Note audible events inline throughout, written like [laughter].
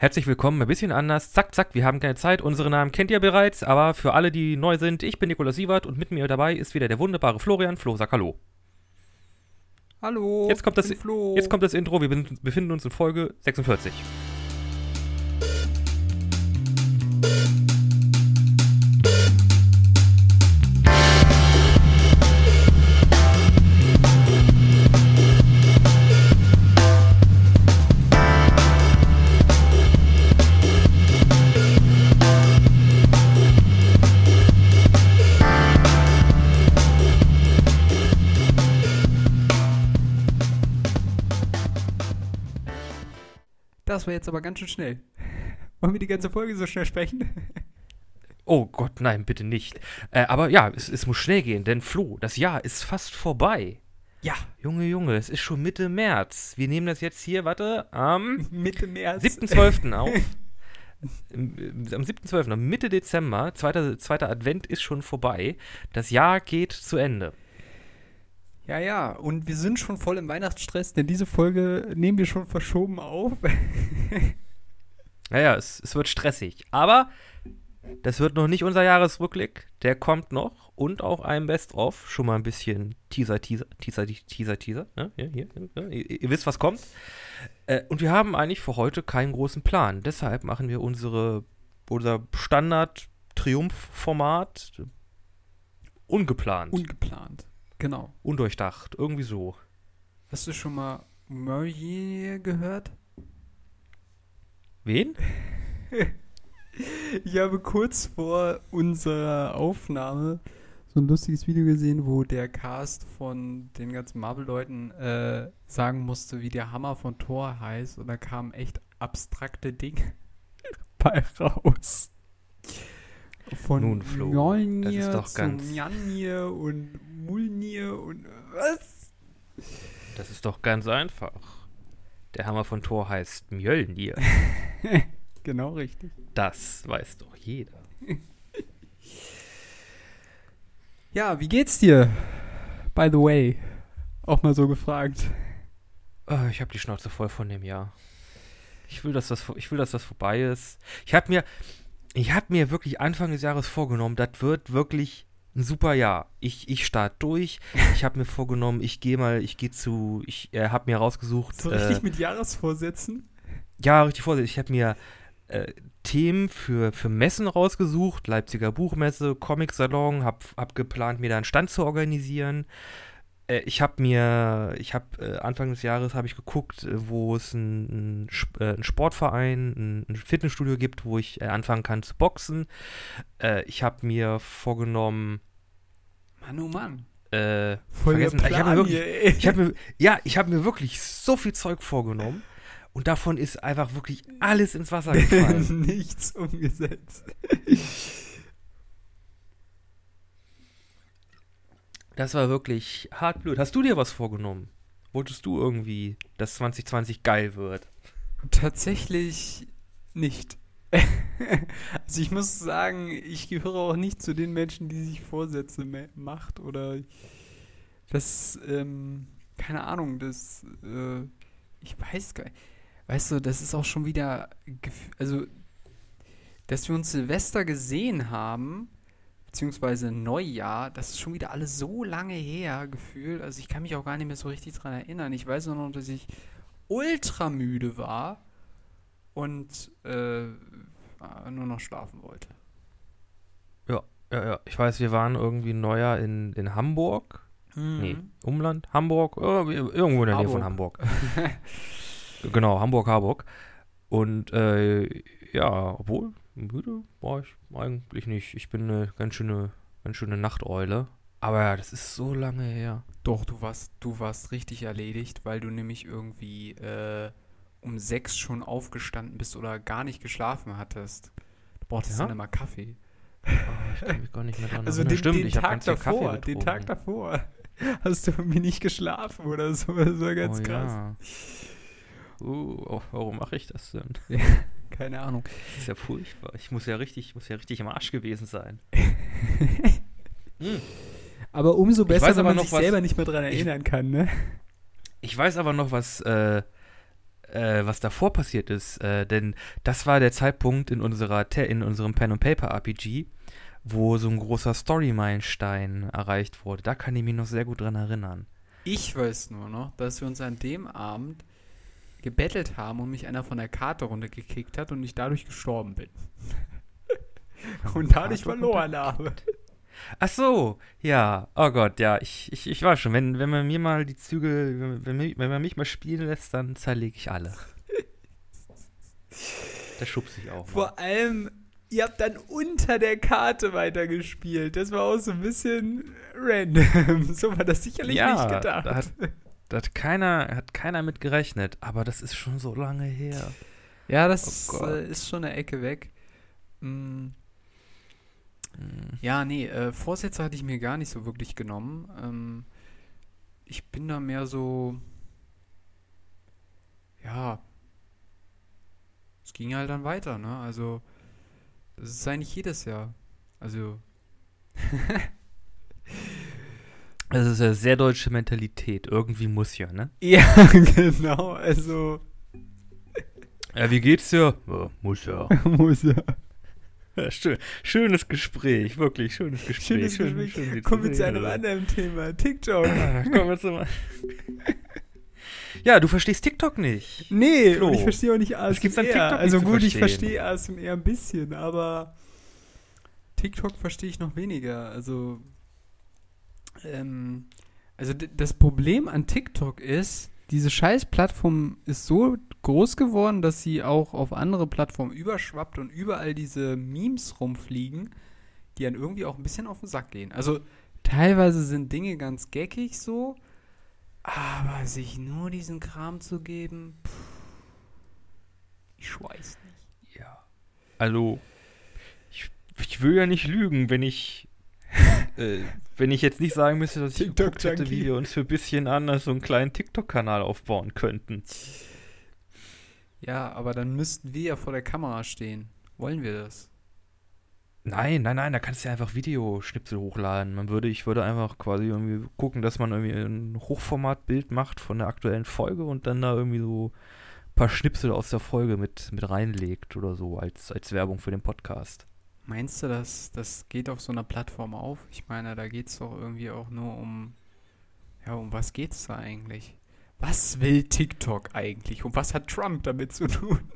Herzlich willkommen, ein bisschen anders. Zack, zack, wir haben keine Zeit. Unsere Namen kennt ihr bereits, aber für alle, die neu sind, ich bin Nikolaus Sievert und mit mir dabei ist wieder der wunderbare Florian. Flo, sag Hallo. Hallo. Jetzt kommt das, jetzt kommt das Intro. Wir befinden uns in Folge 46. war jetzt aber ganz schön schnell. [laughs] Wollen wir die ganze Folge so schnell sprechen? [laughs] Oh Gott, nein, bitte nicht. Äh, aber ja, es, es muss schnell gehen, denn Flo, das Jahr ist fast vorbei. Ja. Junge, Junge, es ist schon Mitte März. Wir nehmen das jetzt hier, warte, am [laughs] Mitte März. 7.12. auf. Am 7.12., am Mitte Dezember, zweiter, zweiter Advent ist schon vorbei. Das Jahr geht zu Ende. Ja, ja. Und wir sind schon voll im Weihnachtsstress, denn diese Folge nehmen wir schon verschoben auf. [laughs] Naja, es, es wird stressig. Aber das wird noch nicht unser Jahresrückblick. Der kommt noch. Und auch ein Best-of. Schon mal ein bisschen Teaser, Teaser, Teaser, Teaser, Teaser. Ja, hier, hier, ja, ihr, ihr wisst, was kommt. Äh, und wir haben eigentlich für heute keinen großen Plan. Deshalb machen wir unsere, unser Standard-Triumph-Format ungeplant, Ungeplant. Genau. undurchdacht. Irgendwie so. Hast du schon mal Murray gehört? Wen? [laughs] Ich habe kurz vor unserer Aufnahme so ein lustiges Video gesehen, wo der Cast von den ganzen Marvel-Leuten äh, sagen musste, wie der Hammer von Thor heißt. Und da kamen echt abstrakte Dinge [laughs] bei raus. Von Nun, Flo, Mjolnir das ist doch ganz- Mjolnir und Mulnir und was? Das ist doch ganz einfach. Der Hammer von Thor heißt Mjölnir. [laughs] Genau richtig. Das weiß doch jeder. [laughs] Ja, wie geht's dir? By the way. Auch mal so gefragt. Ah, ich habe die Schnauze voll von dem Jahr. Ich will, dass das, ich will, dass das vorbei ist. Ich habe mir, ich habe mir wirklich Anfang des Jahres vorgenommen, das wird wirklich ein super Jahr. Ich, ich starte durch. Ich habe mir vorgenommen, ich gehe mal, ich gehe zu, ich äh, habe mir rausgesucht. So äh, richtig mit Jahresvorsätzen? Ja, richtig vorsichtig. Ich habe mir äh, Themen für, für Messen rausgesucht, Leipziger Buchmesse, Comic-Salon, habe hab geplant, mir da einen Stand zu organisieren. Äh, ich habe mir, ich habe äh, Anfang des Jahres habe ich geguckt, äh, wo es einen ein, äh, Sportverein, ein, ein Fitnessstudio gibt, wo ich äh, anfangen kann zu boxen. Äh, ich habe mir vorgenommen, Mann, oh Mann. äh, Voll vergessen, ich habe mir wirklich, ich habe mir, ja, ich habe mir wirklich so viel Zeug vorgenommen und davon ist einfach wirklich alles ins Wasser [laughs] gefallen. Nichts umgesetzt. Das war wirklich hart blöd. Hast du dir was vorgenommen? Wolltest du irgendwie, dass 2020 geil wird? Tatsächlich nicht. [laughs] also ich muss sagen, ich gehöre auch nicht zu den Menschen, die sich Vorsätze macht oder das, ähm, keine Ahnung, das, äh, ich weiß gar nicht. Weißt du, das ist auch schon wieder, also, dass wir uns Silvester gesehen haben, beziehungsweise Neujahr, das ist schon wieder alles so lange her gefühlt. Also ich kann mich auch gar nicht mehr so richtig dran erinnern. Ich weiß nur noch, dass ich ultra müde war und äh, nur noch schlafen wollte. Ja, ja. Ich weiß, wir waren irgendwie Neujahr in, in Hamburg. Nee, Umland, Hamburg, irgendwo in der Nähe von Hamburg. [laughs] genau, Hamburg, Harburg. Und äh, ja, obwohl, müde war ich eigentlich nicht. Ich bin eine ganz schöne, ganz schöne Nachteule. Aber ja, das ist so lange her. Doch, du warst, du warst richtig erledigt, weil du nämlich irgendwie äh, um sechs schon aufgestanden bist oder gar nicht geschlafen hattest. Du brauchtest Ja? dann immer Kaffee. Oh, ich kann mich gar nicht mehr dran Also den, Stimmt, den Tag davor, den. Tag davor [laughs] hast du irgendwie nicht geschlafen oder so. Das war ganz oh, krass. Ja. Uh, oh, warum mache ich das denn? Keine Ahnung. Das ist ja furchtbar. Ich muss ja richtig, muss ja richtig am Arsch gewesen sein. [laughs] Hm. Aber umso besser, weiß wenn aber man noch sich was- selber nicht mehr dran ich- erinnern kann, ne? Ich weiß aber noch, was, äh, äh, was davor passiert ist, äh, denn das war der Zeitpunkt in unserer Te in unserem Pen and Paper RPG, wo so ein großer Story-Meilenstein erreicht wurde. Da kann ich mich noch sehr gut dran erinnern. Ich weiß nur noch, dass wir uns an dem Abend gebettelt haben und mich einer von der Karte runtergekickt hat und ich dadurch gestorben bin. [laughs] und dadurch verloren habe. Ach so, ja. Oh Gott, ja. Ich, ich, ich war schon. Wenn, wenn man mir mal die Zügel, wenn, wenn, wenn man mich mal spielen lässt, dann zerlege ich alle. Da schubse ich auch. Mal. Vor allem, ihr habt dann unter der Karte weitergespielt. Das war auch so ein bisschen random. [laughs] so war das sicherlich Ja, nicht gedacht. da hat- Da hat keiner, hat keiner mit gerechnet, aber das ist schon so lange her. ja, das Oh äh, ist schon eine Ecke weg. Mm, Hm. Ja, nee, äh, Vorsätze hatte ich mir gar nicht so wirklich genommen. Ähm, ich bin da mehr so. Ja. Es ging halt dann weiter, ne? Also, das ist eigentlich jedes Jahr. Also, [laughs] Das ist eine sehr deutsche Mentalität. Irgendwie muss ja, ne? [laughs] ja, genau. Also, Ja, wie geht's dir? Ja, muss ja. [laughs] muss ja. ja schön, schönes Gespräch, wirklich schönes Gespräch. Schönes schön, Gespräch. schön, Sie Kommen wir zu einem anderen Thema. TikTok. [laughs] Kommen wir zu mal. Ja, du verstehst TikTok nicht. Nee, Flo, und ich verstehe auch nicht ASMR. es gibt an TikTok also gut, ich verstehe ASMR ein bisschen, aber TikTok verstehe ich noch weniger. Also, ähm, also das Problem an TikTok ist, diese scheiß Plattform ist so groß geworden, dass sie auch auf andere Plattformen überschwappt und überall diese Memes rumfliegen, die dann irgendwie auch ein bisschen auf den Sack gehen. Also teilweise sind Dinge ganz geckig so, aber sich nur diesen Kram zu geben, pff, ich weiß nicht. Ja. Also, ich, ich will ja nicht lügen, wenn ich. Äh, wenn ich jetzt nicht sagen müsste, dass ich geguckt hätte, wie wir uns für ein bisschen anders so einen kleinen TikTok-Kanal aufbauen könnten. Ja, aber dann müssten wir ja vor der Kamera stehen. Wollen wir das? Nein, nein, nein, da kannst du ja einfach Videoschnipsel hochladen. Man würde, ich würde einfach quasi irgendwie gucken, dass man irgendwie ein Hochformatbild macht von der aktuellen Folge und dann da irgendwie so ein paar Schnipsel aus der Folge mit, mit reinlegt oder so als, als Werbung für den Podcast. Meinst du, dass das geht auf so einer Plattform auf? Ich meine, da geht es doch irgendwie auch nur um. Ja, um was geht's da eigentlich? Was will TikTok eigentlich? Und was hat Trump damit zu tun? [laughs]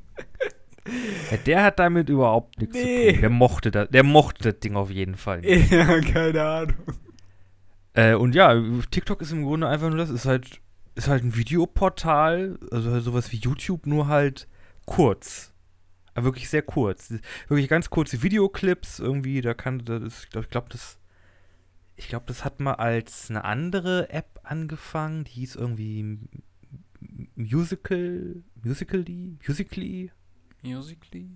Ja, der hat damit überhaupt nichts zu Nee. tun. Der mochte das, der mochte das Ding auf jeden Fall. nicht. [laughs] ja, keine Ahnung. Äh, und ja, TikTok ist im Grunde einfach nur das, ist halt, ist halt ein Videoportal, also halt sowas wie YouTube, nur halt kurz. Aber wirklich sehr kurz. Wirklich ganz kurze Videoclips irgendwie, da kann, das ich glaube, das, ich glaube, das hat mal als eine andere App angefangen, die hieß irgendwie Musical, Musically, Musically, Musically?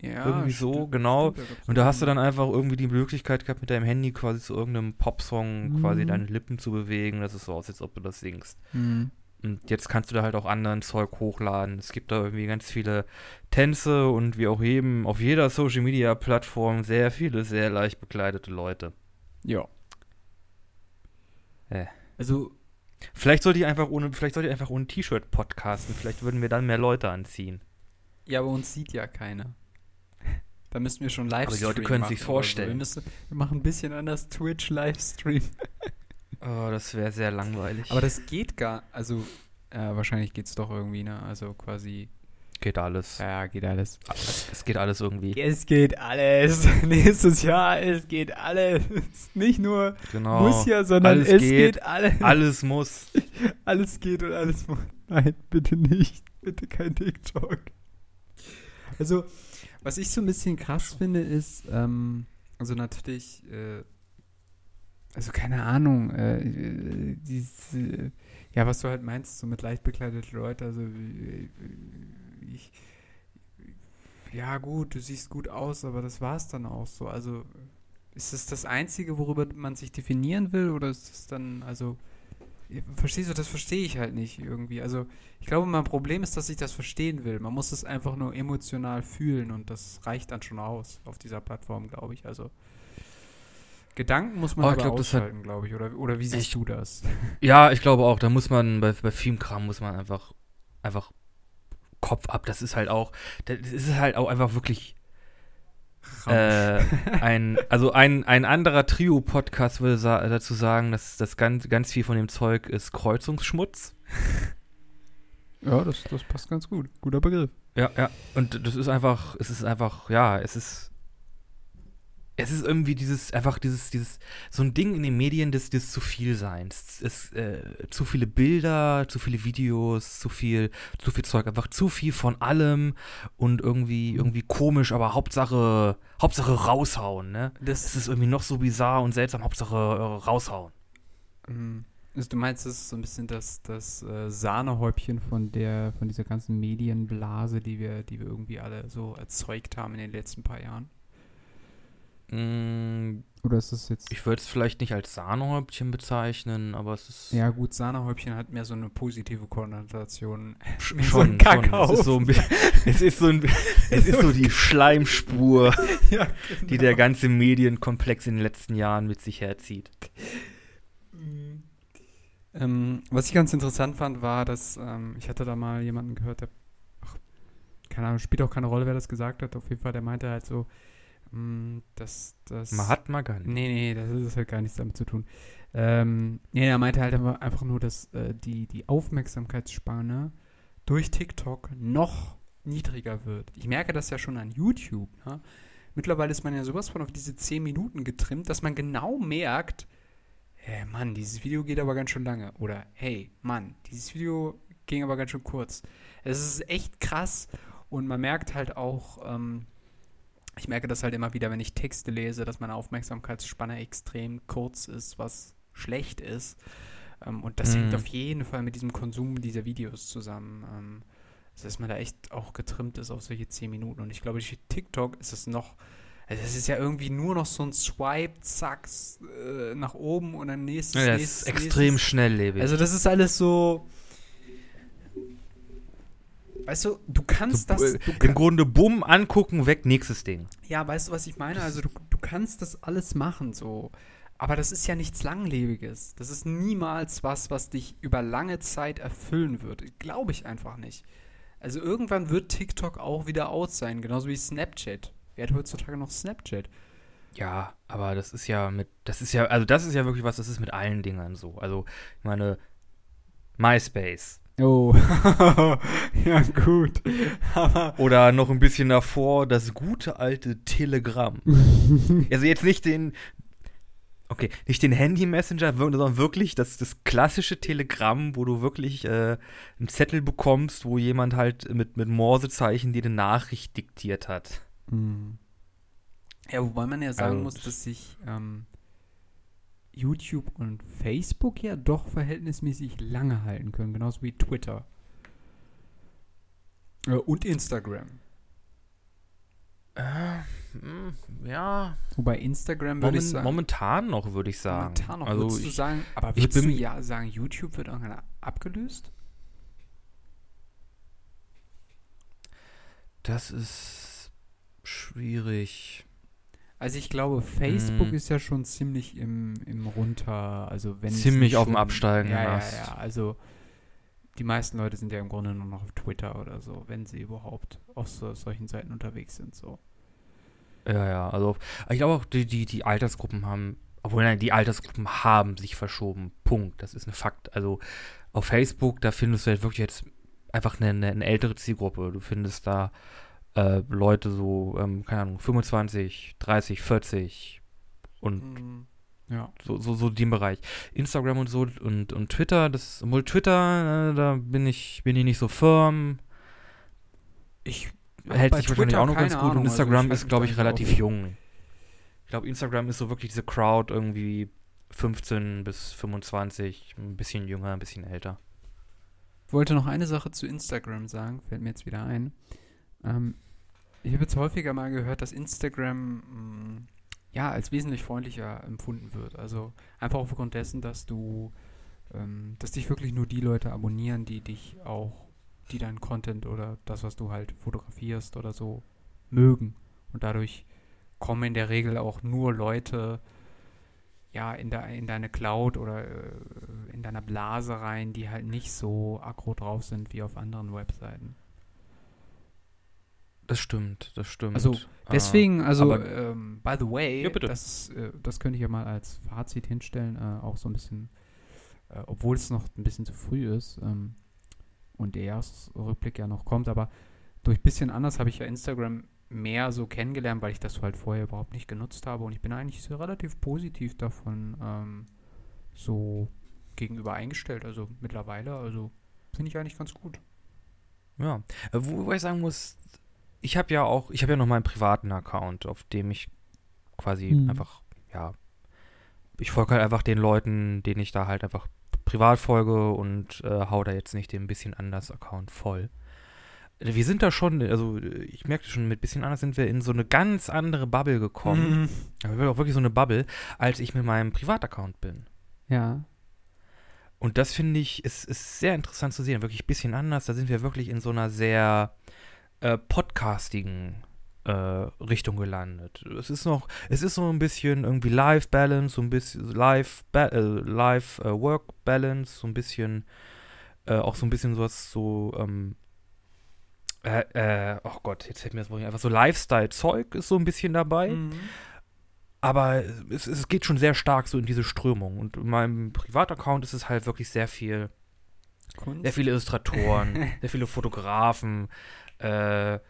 Ja. irgendwie so, stimmt, genau. stimmt, da Und da hast du dann einfach irgendwie die Möglichkeit gehabt, mit deinem Handy quasi zu irgendeinem Popsong quasi Mhm. deine Lippen zu bewegen. Das ist so aus, als ob du das singst. Mhm. Und jetzt kannst du da halt auch anderen Zeug hochladen. Es gibt da irgendwie ganz viele Tänze und wie auch eben auf jeder Social Media Plattform sehr viele, sehr leicht bekleidete Leute. Ja. Äh. Also, Vielleicht sollte ich einfach ohne, vielleicht sollte ich einfach ohne T-Shirt podcasten. Vielleicht würden wir dann mehr Leute anziehen. ja, aber uns sieht ja keiner. Da müssen wir schon Livestream die Leute können machen sich's oder so. vorstellen. Wir, müssen, wir machen ein bisschen anders Twitch-Livestream. Oh, das wäre sehr langweilig. Aber das geht gar, also äh, wahrscheinlich geht's doch irgendwie, ne? Also quasi, geht alles. ja, geht alles. Es, es geht alles irgendwie. Es geht alles. [laughs] Nächstes Jahr, es geht alles. [laughs] Nicht nur Genau. muss ja, sondern Alles es geht. geht, alles. Alles muss. [laughs] Alles geht und alles muss. Nein, bitte nicht. Bitte kein TikTok. Also, was ich so ein bisschen krass finde, ist, ähm, also natürlich, äh, also keine Ahnung, äh, äh, diese, ja, was du halt meinst, so mit leicht bekleideten Leuten, also äh, ich, ja gut, du siehst gut aus, aber das war es dann auch so. Also ist das das Einzige, worüber man sich definieren will, oder ist das dann, also Verstehst du, das verstehe ich halt nicht irgendwie. Also, ich glaube, mein Problem ist, dass ich das verstehen will. Man muss es einfach nur emotional fühlen und das reicht dann schon aus auf dieser Plattform, glaube ich. Also, Gedanken muss man Oh, aber glaub, das hat- ausschalten, glaube ich. Oder, oder wie siehst Ich- du das? [laughs] Ja, ich glaube auch, da muss man, bei, bei Filmkram muss man einfach, einfach Kopf ab. Das ist halt auch, das ist halt auch einfach wirklich äh, ein, [laughs] also ein, ein anderer Trio-Podcast würde sa dazu sagen, dass das ganz, ganz viel von dem Zeug ist Kreuzungsschmutz. ja, das, das passt ganz gut. Guter Begriff. Ja, ja. Und das ist einfach, es ist einfach, ja, es ist. Es ist irgendwie dieses, einfach dieses, dieses, so ein Ding in den Medien des, des zu viel Seins. Es, äh, zu viele Bilder, zu viele Videos, zu viel, zu viel Zeug, einfach zu viel von allem und irgendwie, irgendwie komisch, aber Hauptsache, Hauptsache raushauen, ne? Es Das ist irgendwie noch so bizarr und seltsam, Hauptsache äh, raushauen. Ähm, Also du meinst, das ist so ein bisschen das, das äh, Sahnehäubchen von der, von dieser ganzen Medienblase, die wir, die wir irgendwie alle so erzeugt haben in den letzten paar Jahren? Mm, Oder ist das jetzt. ich würde es vielleicht nicht als Sahnehäubchen bezeichnen, aber es ist ja, gut, Sahnehäubchen hat mehr so eine positive Konnotation. Sch- [laughs] Wie so schon, ein schon. Kakao. [laughs] Es ist so, ein es ist so, ein, es ist so die [laughs] Schleimspur, ja, die der ganze Medienkomplex in den letzten Jahren mit sich herzieht. Ähm, was ich ganz interessant fand, war, dass ähm, ich hatte da mal jemanden gehört, der, ach, keine Ahnung, spielt auch keine Rolle, wer das gesagt hat. Auf jeden Fall, der meinte halt so, mh, dass das. Mahatma Gandhi. Nee, nee, das ist halt gar nichts damit zu tun. Ähm, nee, er meinte halt einfach einfach nur, dass äh, die, die Aufmerksamkeitsspanne durch TikTok noch niedriger wird. Ich merke das ja schon an YouTube. Ne? Mittlerweile ist man ja sowas von auf diese 10 Minuten getrimmt, dass man genau merkt, hey Mann, dieses Video geht aber ganz schön lange. Oder hey Mann, dieses Video ging aber ganz schön kurz. Es ist echt krass und man merkt halt auch, ähm, ich merke das halt immer wieder, wenn ich Texte lese, dass meine Aufmerksamkeitsspanne extrem kurz ist, was schlecht ist. Ähm, und das Mhm. hängt auf jeden Fall mit diesem Konsum dieser Videos zusammen. Ähm, also, dass man da echt auch getrimmt ist auf solche 10 Minuten. Und ich glaube, durch TikTok ist es noch, also es ist ja irgendwie nur noch so ein Swipe, zack, äh, nach oben und dann nächstes, Ja, das nächstes, ist extrem nächstes. schnelllebig. Also das ist alles so. Weißt du, du kannst So, das. äh, Du Im kann, Grunde bumm, angucken, weg, nächstes Ding. ja, weißt du, was ich meine? Also du, du kannst das alles machen so. Aber das ist ja nichts Langlebiges. Das ist niemals was, was dich über lange Zeit erfüllen wird. Glaube ich einfach nicht. Also irgendwann wird TikTok auch wieder out sein, genauso wie Snapchat. Wer hat heutzutage noch Snapchat? Ja, aber das ist ja mit, das ist ja, also das ist ja wirklich was, das ist mit allen Dingern so. Also, ich meine, MySpace. Oh, [laughs] ja gut. Aber Oder noch ein bisschen davor das gute alte Telegram. [laughs] also jetzt nicht den, okay, nicht den Handy-Messenger, sondern wirklich das, das klassische Telegramm, wo du wirklich äh, einen Zettel bekommst, wo jemand halt mit, mit Morsezeichen dir eine Nachricht diktiert hat. Mhm. Ja, wobei man ja sagen Also, muss, das- dass sich ähm, YouTube und Facebook ja doch verhältnismäßig lange halten können, genauso wie Twitter. Äh, und Instagram. Äh, hm, ja, Wobei Instagram würde ich Moment, sagen. momentan noch, würde ich sagen. momentan noch. Also würdest du ich, sagen, aber ich würdest du bin- ja sagen, YouTube wird irgendwann abgelöst? das ist schwierig. Also ich glaube, Facebook Hm. ist ja schon ziemlich im, im runter, also wenn Ziemlich auf dem absteigenden ja, ja, ja, also die meisten Leute sind ja im Grunde nur noch auf Twitter oder so, wenn sie überhaupt auf so, solchen Seiten unterwegs sind, so. Ja, ja, also ich glaube auch, die, die, die Altersgruppen haben, obwohl nein, die Altersgruppen haben sich verschoben. Punkt. Das ist ein Fakt. Also auf Facebook, da findest du halt wirklich jetzt einfach eine, eine, eine ältere Zielgruppe. Du findest da äh, Leute so, ähm, keine Ahnung, 25, 30, 40 und Mhm. Ja. so, so, so dem Bereich. Instagram und so und, und Twitter, das, obwohl Twitter, äh, da bin ich, bin ich nicht so firm. Ich hält sich wahrscheinlich Twitter auch noch ganz keine gut. Ahnung, und also Instagram ich ist, glaube ich, relativ auf. jung. Ich glaube, Instagram ist so wirklich diese Crowd irgendwie 15 bis 25, ein bisschen jünger, ein bisschen älter. Ich wollte noch eine Sache zu Instagram sagen, fällt mir jetzt wieder ein. Ähm, ich habe jetzt häufiger mal gehört, dass Instagram mh, ja als wesentlich freundlicher empfunden wird. Also einfach aufgrund dessen, dass du, ähm, dass dich wirklich nur die Leute abonnieren, die dich auch, die deinen Content oder das, was du halt fotografierst oder so mögen. Und dadurch kommen in der Regel auch nur Leute ja, in, de, in deine Cloud oder äh, in deiner Blase rein, die halt nicht so aggro drauf sind wie auf anderen Webseiten. Das stimmt, das stimmt. Also deswegen, Äh, also ähm, by the way, Ja, das, äh, das könnte ich ja mal als Fazit hinstellen, äh, auch so ein bisschen, äh, obwohl es noch ein bisschen zu früh ist ähm, und der Jahresrückblick ja noch kommt, aber durch bisschen anders habe ich ja Instagram mehr so kennengelernt, weil ich das halt vorher überhaupt nicht genutzt habe. Und ich bin eigentlich so relativ positiv davon ähm, so gegenüber eingestellt, also mittlerweile, also finde ich eigentlich ganz gut. Ja, Äh, wo, wobei ich sagen muss, ich habe ja auch, ich habe ja noch meinen privaten Account, auf dem ich quasi Mhm. einfach, ja, ich folge halt einfach den Leuten, denen ich da halt einfach privat folge und äh, hau da jetzt nicht den bisschen anders Account voll. Wir sind da schon, also ich merke schon, mit bisschen anders sind wir in so eine ganz andere Bubble gekommen. Aber auch wirklich so eine Bubble, als ich mit meinem Privataccount bin. Ja. Und das finde ich, ist, ist sehr interessant zu sehen. Wirklich ein bisschen anders. Da sind wir wirklich in so einer sehr äh, podcastigen äh, Richtung gelandet. Es ist noch, es ist so ein bisschen irgendwie Life-Balance, so ein bisschen Life, ba äh, Life äh, Work-Balance, so ein bisschen, äh, auch so ein bisschen sowas so, ähm, äh, äh, oh Gott, jetzt fällt mir das Wort einfach so Lifestyle-Zeug ist so ein bisschen dabei. Mhm. Aber es, es geht schon sehr stark so in diese Strömung. Und in meinem Privataccount ist es halt wirklich sehr viel, Kunst. sehr viele Illustratoren, [laughs] sehr viele Fotografen. Äh,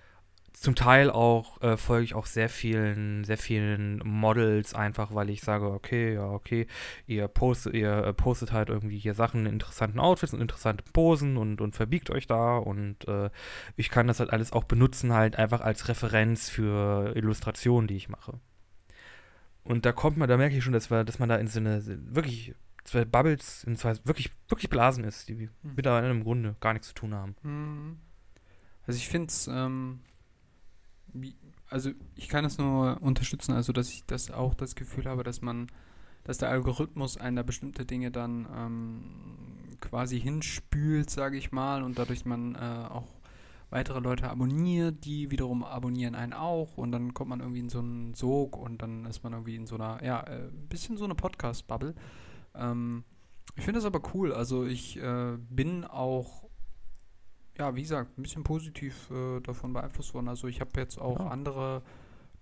zum Teil auch äh, folge ich auch sehr vielen, sehr vielen Models einfach, weil ich sage, okay, ja, okay, ihr postet, ihr äh, postet halt irgendwie hier Sachen in interessanten Outfits und interessante Posen und, und verbiegt euch da und äh, ich kann das halt alles auch benutzen, halt einfach als Referenz für Illustrationen, die ich mache. Und da kommt man, da merke ich schon, dass, wir, dass man da in so eine wirklich zwei Bubbles, in zwei wirklich, wirklich Blasen ist, die Hm. miteinander im Grunde gar nichts zu tun haben. Mhm. Also ich finde es, ähm, also ich kann es nur unterstützen, also dass ich das auch das Gefühl habe, dass man, dass der Algorithmus einen da bestimmte Dinge dann ähm, quasi hinspült, sage ich mal, und dadurch man äh, auch weitere Leute abonniert, die wiederum abonnieren einen auch und dann kommt man irgendwie in so einen Sog und dann ist man irgendwie in so einer, ja, äh, ein bisschen so eine Podcast-Bubble. Ähm, ich finde das aber cool, also ich äh, bin auch ja, wie gesagt, ein bisschen positiv äh, davon beeinflusst worden. Also ich habe jetzt auch Ja. andere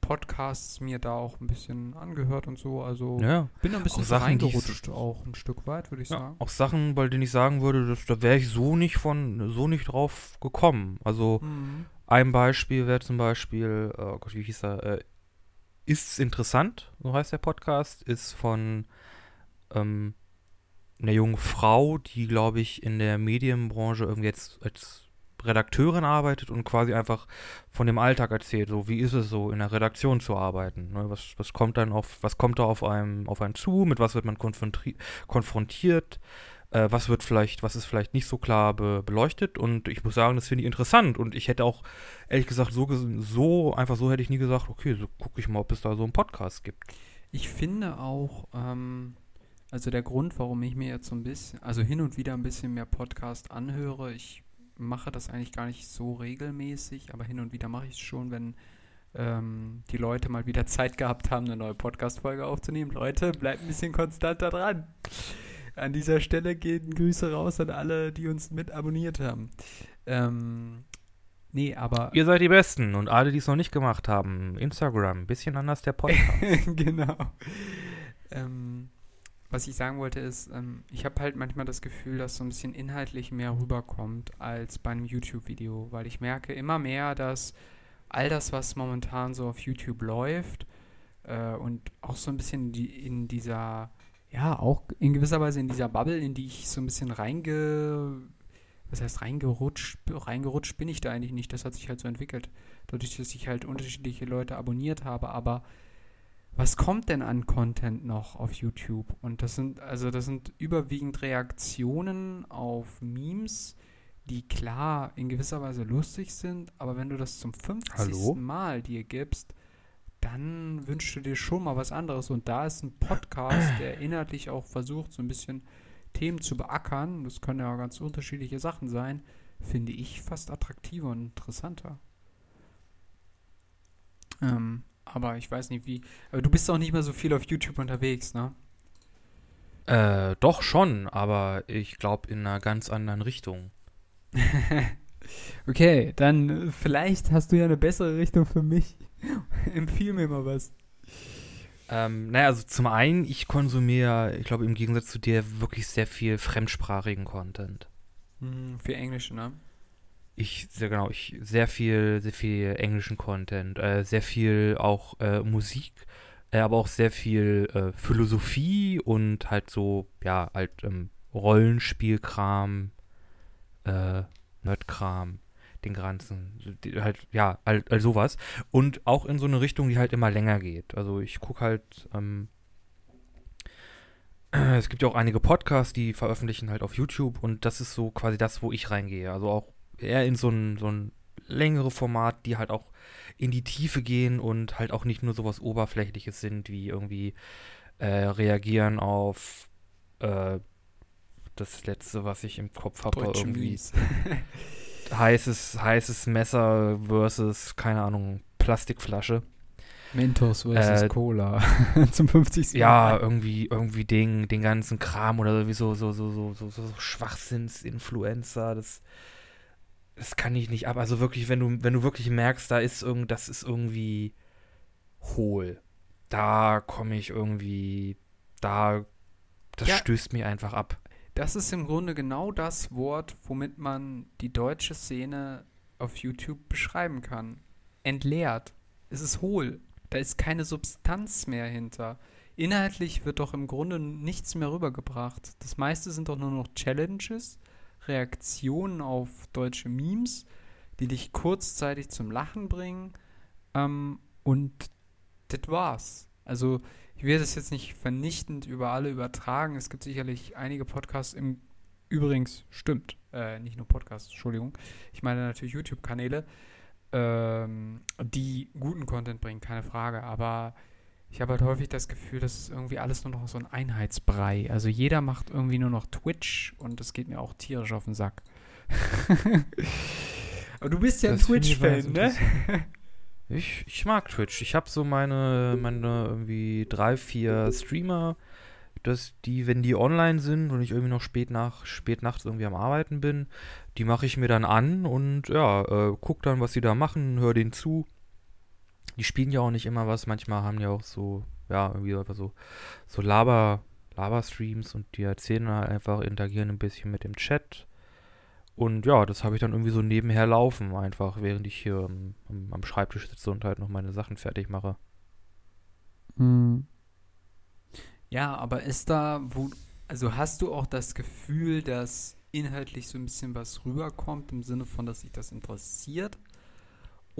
Podcasts mir da auch ein bisschen angehört und so. Also Ja, bin da ein bisschen auch Sachen, reingerutscht, auch ein Stück weit, würde ich ja sagen. auch Sachen, bei denen ich sagen würde, dass, da wäre ich so nicht von, so nicht drauf gekommen. Also Mhm. ein Beispiel wäre zum Beispiel, oh Gott, wie hieß er, äh, Ist's interessant, so heißt der Podcast, ist von ähm, einer jungen Frau, die, glaube ich, in der Medienbranche irgendwie jetzt als Redakteurin arbeitet und quasi einfach von dem Alltag erzählt, so wie ist es so in der Redaktion zu arbeiten, ne? was, was kommt dann auf, was kommt da auf einem, auf einen zu, mit was wird man konfronti- konfrontiert, äh, was wird vielleicht, was ist vielleicht nicht so klar be beleuchtet und ich muss sagen, das finde ich interessant und ich hätte auch, ehrlich gesagt, so, so einfach so hätte ich nie gesagt, okay, so gucke ich mal, ob es da so einen Podcast gibt. Ich finde auch, ähm, also der Grund, warum ich mir jetzt so ein bisschen, also hin und wieder ein bisschen mehr Podcast anhöre, ich mache das eigentlich gar nicht so regelmäßig, aber hin und wieder mache ich es schon, wenn ähm, die Leute mal wieder [laughs] Zeit gehabt haben, eine neue Podcast-Folge aufzunehmen. Leute, bleibt ein bisschen konstanter dran. An dieser Stelle gehen Grüße raus an alle, die uns mit abonniert haben. Ähm, nee, aber Ihr seid die Besten und alle, die es noch nicht gemacht haben, Instagram, ein bisschen anders der Podcast. [laughs] genau. Ähm, was ich sagen wollte ist, ähm, ich habe halt manchmal das Gefühl, dass so ein bisschen inhaltlich mehr rüberkommt als bei einem YouTube-Video, weil ich merke immer mehr, dass all das, was momentan so auf YouTube läuft äh, und auch so ein bisschen die, in dieser, ja, auch in gewisser Weise in dieser Bubble, in die ich so ein bisschen reinge, was heißt reingerutscht, reingerutscht bin ich da eigentlich nicht, das hat sich halt so entwickelt, dadurch, dass ich halt unterschiedliche Leute abonniert habe, aber was kommt denn an Content noch auf YouTube? Und das sind, also das sind überwiegend Reaktionen auf Memes, die klar in gewisser Weise lustig sind, aber wenn du das zum 50. Hallo? Mal dir gibst, dann wünschst du dir schon mal was anderes. Und da ist ein Podcast, der inhaltlich auch versucht, so ein bisschen Themen zu beackern, das können ja ganz unterschiedliche Sachen sein, finde ich fast attraktiver und interessanter. Ähm, aber ich weiß nicht wie. Aber du bist auch nicht mehr so viel auf YouTube unterwegs, ne? äh, doch schon, aber ich glaube in einer ganz anderen Richtung. [laughs] Okay, dann äh, vielleicht hast du ja eine bessere Richtung für mich. [laughs] Empfiehl mir mal was. Ähm, naja, also zum einen, ich konsumiere, ich glaube im Gegensatz zu dir, wirklich sehr viel fremdsprachigen Content. Hm, für Englisch, ne? Ich, sehr genau, ich sehr viel, sehr viel englischen Content, äh, sehr viel auch äh, Musik, äh, aber auch sehr viel äh, Philosophie und halt so, ja, halt ähm, Rollenspielkram, äh, Nerdkram, den ganzen, die, halt, ja, halt, halt sowas. Und auch in so eine Richtung, die halt immer länger geht. Also ich gucke halt, ähm, [clears throat] es gibt ja auch einige Podcasts, die veröffentlichen halt auf YouTube und das ist so quasi das, wo ich reingehe. Also auch eher in so ein, so ein längere Format, die halt auch in die Tiefe gehen und halt auch nicht nur sowas Oberflächliches sind, wie irgendwie äh, reagieren auf äh, das letzte, was ich im Kopf habe, irgendwie [laughs] heißes, heißes Messer versus, keine Ahnung, Plastikflasche. Mentos versus Äh, Cola [laughs] zum 50. Ja, irgendwie, irgendwie den, den ganzen Kram oder wie so, so, so, so, so, so Schwachsinns-Influencer, das, das kann ich nicht ab. Also wirklich, wenn du, wenn du wirklich merkst, da ist irgend, das ist irgendwie hohl. Da komme ich irgendwie, da, das Ja. stößt mich einfach ab. Das ist im Grunde genau das Wort, womit man die deutsche Szene auf YouTube beschreiben kann. Entleert. Es ist hohl. Da ist keine Substanz mehr hinter. Inhaltlich wird doch im Grunde nichts mehr rübergebracht. Das meiste sind doch nur noch Challenges, Reaktionen auf deutsche Memes, die dich kurzzeitig zum Lachen bringen. Ähm, und das war's. Also, ich werde es jetzt nicht vernichtend über alle übertragen. Es gibt sicherlich einige Podcasts im Übrigens, stimmt. Äh, nicht nur Podcasts, Entschuldigung. Ich meine natürlich YouTube-Kanäle, ähm, die guten Content bringen, keine Frage. Aber ich habe halt häufig das Gefühl, das ist irgendwie alles nur noch so ein Einheitsbrei. Also jeder macht irgendwie nur noch Twitch und das geht mir auch tierisch auf den Sack. [laughs] Aber du bist ja Das ein Twitch-Fan, ne? Ich, ich mag Twitch. Ich habe so meine, meine irgendwie drei, vier Streamer, dass die, wenn die online sind und ich irgendwie noch spät nach, spät nachts irgendwie am Arbeiten bin, die mache ich mir dann an und ja, äh, guck dann, was sie da machen, höre denen zu. Die spielen ja auch nicht immer was, manchmal haben die auch so, ja, irgendwie einfach so, so Laber, Laber-Streams und die erzählen dann halt einfach, interagieren ein bisschen mit dem Chat. Und ja, das habe ich dann irgendwie so nebenher laufen, einfach, während ich hier am, am, am Schreibtisch sitze und halt noch meine Sachen fertig mache. Hm. Ja, aber ist da, wo, also hast du auch das Gefühl, dass inhaltlich so ein bisschen was rüberkommt, im Sinne von, dass sich das interessiert?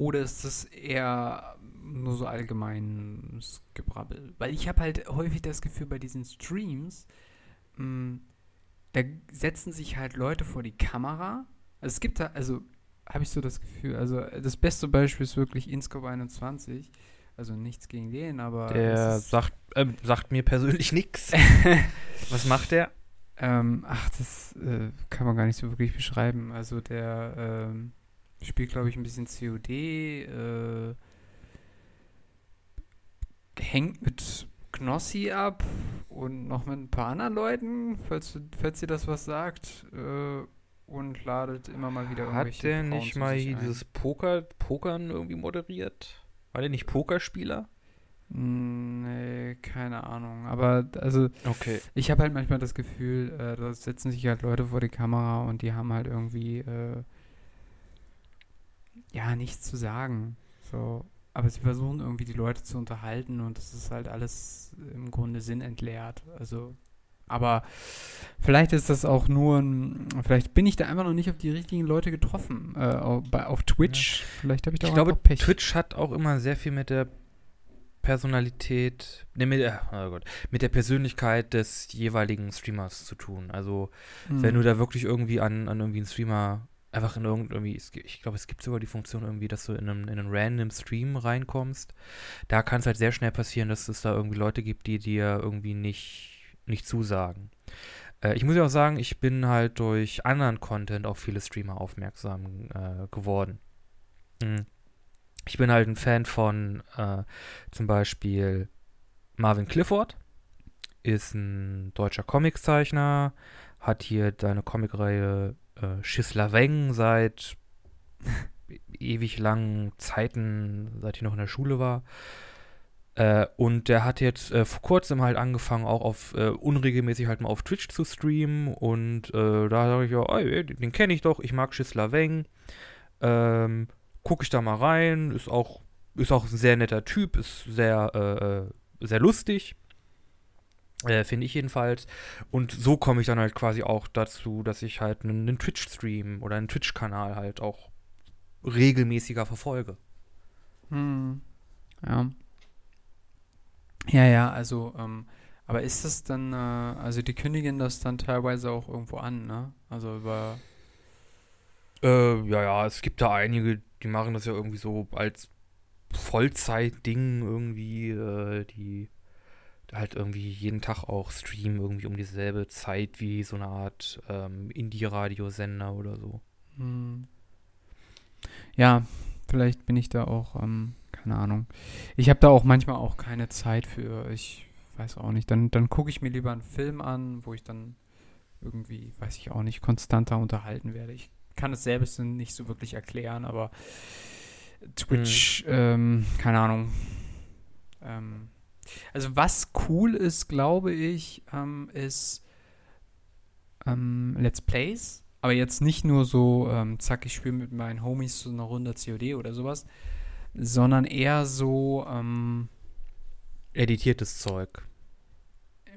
Oder ist das eher nur so allgemeines Gebrabbel? Weil ich habe halt häufig das Gefühl bei diesen Streams, mh, da setzen sich halt Leute vor die Kamera. Also es gibt da, also habe ich so das Gefühl, also das beste Beispiel ist wirklich Inscope 21. Also nichts gegen den, aber Der sagt, ähm, sagt mir persönlich nichts. [laughs] Was macht der? Ähm, ach, das äh, kann man gar nicht so wirklich beschreiben. Also der ähm, spielt, glaube ich, ein bisschen COD, äh, hängt mit Knossi ab und noch mit ein paar anderen Leuten, falls, falls dir das was sagt, äh, und ladet immer mal wieder Hat der Frauen nicht mal dieses Poker, Pokern irgendwie moderiert? War der nicht Pokerspieler? Hm, Nee, keine Ahnung. Aber also Okay. Ich habe halt manchmal das Gefühl, äh, da setzen sich halt Leute vor die Kamera und die haben halt irgendwie, äh, ja, nichts zu sagen. So. Aber sie versuchen irgendwie die Leute zu unterhalten und das ist halt alles im Grunde sinnentleert. Also, aber vielleicht ist das auch nur ein, vielleicht bin ich da einfach noch nicht auf die richtigen Leute getroffen. Äh, auf, bei, auf Twitch. Vielleicht habe ich da Ich auch glaube, Pech. Twitch hat auch immer sehr viel mit der Personalität, ne, mit, der- oh Gott, mit der Persönlichkeit des jeweiligen Streamers zu tun. Also, Hm. wenn du da wirklich irgendwie an, an irgendwie einen Streamer einfach in irgend- irgendwie, ich glaube, es gibt sogar die Funktion irgendwie, dass du in einen, in einen random Stream reinkommst. Da kann es halt sehr schnell passieren, dass es da irgendwie Leute gibt, die dir irgendwie nicht, nicht zusagen. Äh, ich muss ja auch sagen, ich bin halt durch anderen Content auf viele Streamer aufmerksam äh, geworden. Mhm. Ich bin halt ein Fan von äh, zum Beispiel Marvin Clifford, ist ein deutscher Comiczeichner, hat hier seine Comicreihe äh, Schisla Weng seit [laughs] ewig langen Zeiten, seit ich noch in der Schule war. Äh, und der hat jetzt äh, vor kurzem halt angefangen, auch auf äh, unregelmäßig halt mal auf Twitch zu streamen. Und äh, da sage ich ja, oh, den kenne ich doch, ich mag Schisla Weng. Ähm, gucke ich da mal rein, ist auch, ist auch ein sehr netter Typ, ist sehr, äh, äh, sehr lustig. Äh, Finde ich jedenfalls. Und so komme ich dann halt quasi auch dazu, dass ich halt einen, einen Twitch-Stream oder einen Twitch-Kanal halt auch regelmäßiger verfolge. Hm. Ja. Ja, ja, also, ähm, aber ist das dann, äh, also die kündigen das dann teilweise auch irgendwo an, ne? Also über. Äh, ja, ja, es gibt da einige, die machen das ja irgendwie so als Vollzeit-Ding irgendwie, äh, die halt irgendwie jeden Tag auch streamen, irgendwie um dieselbe Zeit wie so eine Art ähm, Indie-Radiosender oder so. Hm. Ja, vielleicht bin ich da auch, ähm, keine Ahnung. Ich habe da auch manchmal auch keine Zeit für. Ich weiß auch nicht. Dann, dann gucke ich mir lieber einen Film an, wo ich dann irgendwie, weiß ich auch nicht, konstanter unterhalten werde. Ich kann es selbst nicht so wirklich erklären, aber Twitch, mhm. ähm, keine Ahnung. Ähm, also was cool ist, glaube ich, ähm, ist ähm, Let's Plays. Aber jetzt nicht nur so, ähm, zack, ich spiele mit meinen Homies so eine Runde COD oder sowas, sondern eher so ähm, editiertes Zeug.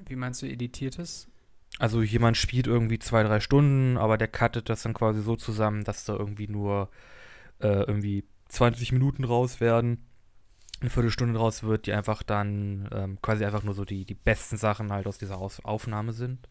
Wie meinst du editiertes? Also jemand spielt irgendwie zwei, drei Stunden, aber der cuttet das dann quasi so zusammen, dass da irgendwie nur äh, irgendwie 20 Minuten raus werden eine Viertelstunde draus wird, die einfach dann ähm, quasi einfach nur so die, die besten Sachen halt aus dieser aus Aufnahme sind.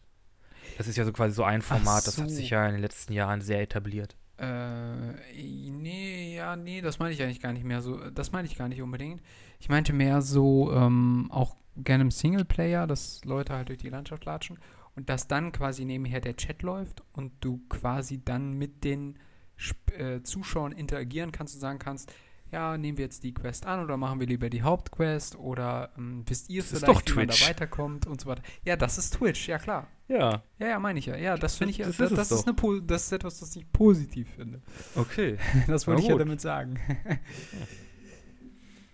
Das ist ja so quasi so ein Format, so. das hat sich ja in den letzten Jahren sehr etabliert. Äh, nee, ja, nee, das meine ich eigentlich gar nicht mehr so. Das meine ich gar nicht unbedingt. Ich meinte mehr so ähm, auch gerne im Singleplayer, dass Leute halt durch die Landschaft latschen und dass dann quasi nebenher der Chat läuft und du quasi dann mit den Sp äh, Zuschauern interagieren kannst und sagen kannst, ja, nehmen wir jetzt die Quest an oder machen wir lieber die Hauptquest oder ähm, wisst ihr das vielleicht, wie man da weiterkommt und so weiter. Ja, das ist Twitch, ja klar. Ja. Ja, ja, meine ich ja. Ja, das finde ich das, das, ist, das ist, eine, das ist etwas, das ich positiv finde. Okay. [laughs] das wollte ich ja damit sagen. [laughs] [laughs]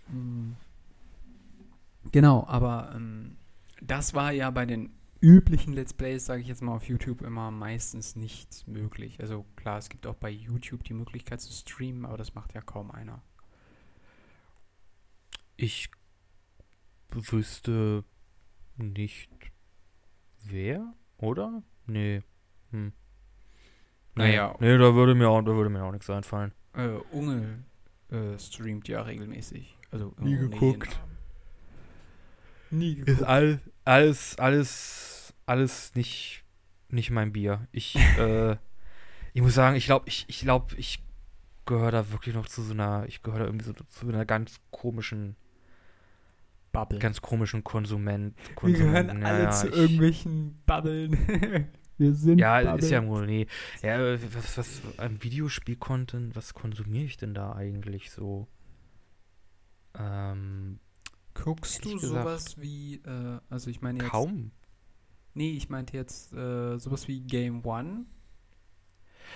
Hm. genau, aber ähm, das war ja bei den üblichen Let's Plays, sage ich jetzt mal auf YouTube, immer meistens nicht möglich. Also klar, es gibt auch bei YouTube die Möglichkeit zu streamen, aber das macht ja kaum einer. Ich wüsste nicht wer, oder? Nee. Hm. Naja. Nee, da würde mir auch, da würde mir auch nichts einfallen. Äh, Unge äh, streamt ja regelmäßig. Also nie geguckt. Nie geguckt. Ist all, alles, alles, alles nicht, nicht mein Bier. Ich, [laughs] äh, ich muss sagen, ich glaube, ich, ich glaube, ich gehöre da wirklich noch zu so einer, ich gehöre da irgendwie so zu einer ganz komischen Bubble. Ganz komischen Konsument. Wir gehören alle ja, zu ich, irgendwelchen Bubbeln. [laughs] Wir sind Ja, Bubble. ist ja wohl nee. Ja, was, was an Videospiel-Content, was konsumiere ich denn da eigentlich so? Ähm, Guckst du gesagt, sowas wie, äh, also ich meine jetzt. Kaum. Nee, ich meinte jetzt äh, sowas wie Game One.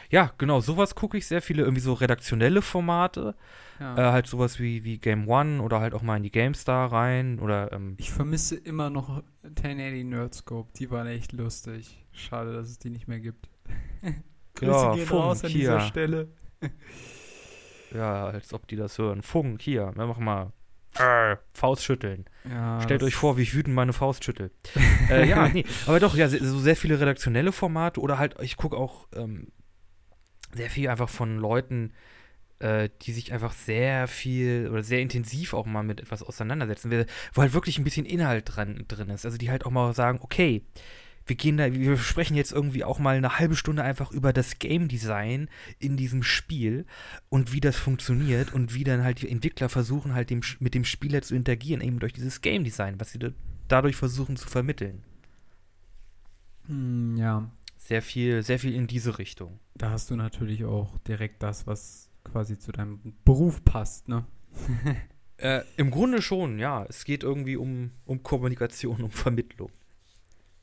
Ja, genau, sowas gucke ich sehr viele, irgendwie so redaktionelle Formate. Ja. Äh, halt sowas wie, wie Game One oder halt auch mal in die GameStar rein oder. Ähm ich vermisse immer noch 1080 Nerdscope, die waren echt lustig. Schade, dass es die nicht mehr gibt. [laughs] Grüße ja, gehen Funk, raus an hier. dieser Stelle. [laughs] ja, als ob die das hören. Funk, hier, mach mal. Äh, Faust schütteln. Ja, Stellt euch vor, wie ich wütend meine Faust schüttel. [laughs] äh, ja, nee, aber doch, ja, so sehr viele redaktionelle Formate oder halt, ich gucke auch ähm, sehr viel einfach von Leuten, äh, die sich einfach sehr viel oder sehr intensiv auch mal mit etwas auseinandersetzen, wo halt wirklich ein bisschen Inhalt dran, drin ist. Also die halt auch mal sagen, okay, wir gehen da, wir sprechen jetzt irgendwie auch mal eine halbe Stunde einfach über das Game Design in diesem Spiel und wie das funktioniert und wie dann halt die Entwickler versuchen halt dem, mit dem Spieler zu interagieren, eben durch dieses Game Design, was sie da, dadurch versuchen zu vermitteln. Hm, ja, sehr viel, sehr viel in diese Richtung. Da hast du natürlich auch direkt das, was quasi zu deinem Beruf passt, ne? [laughs] äh, Im Grunde schon, ja. Es geht irgendwie um, um Kommunikation, um Vermittlung.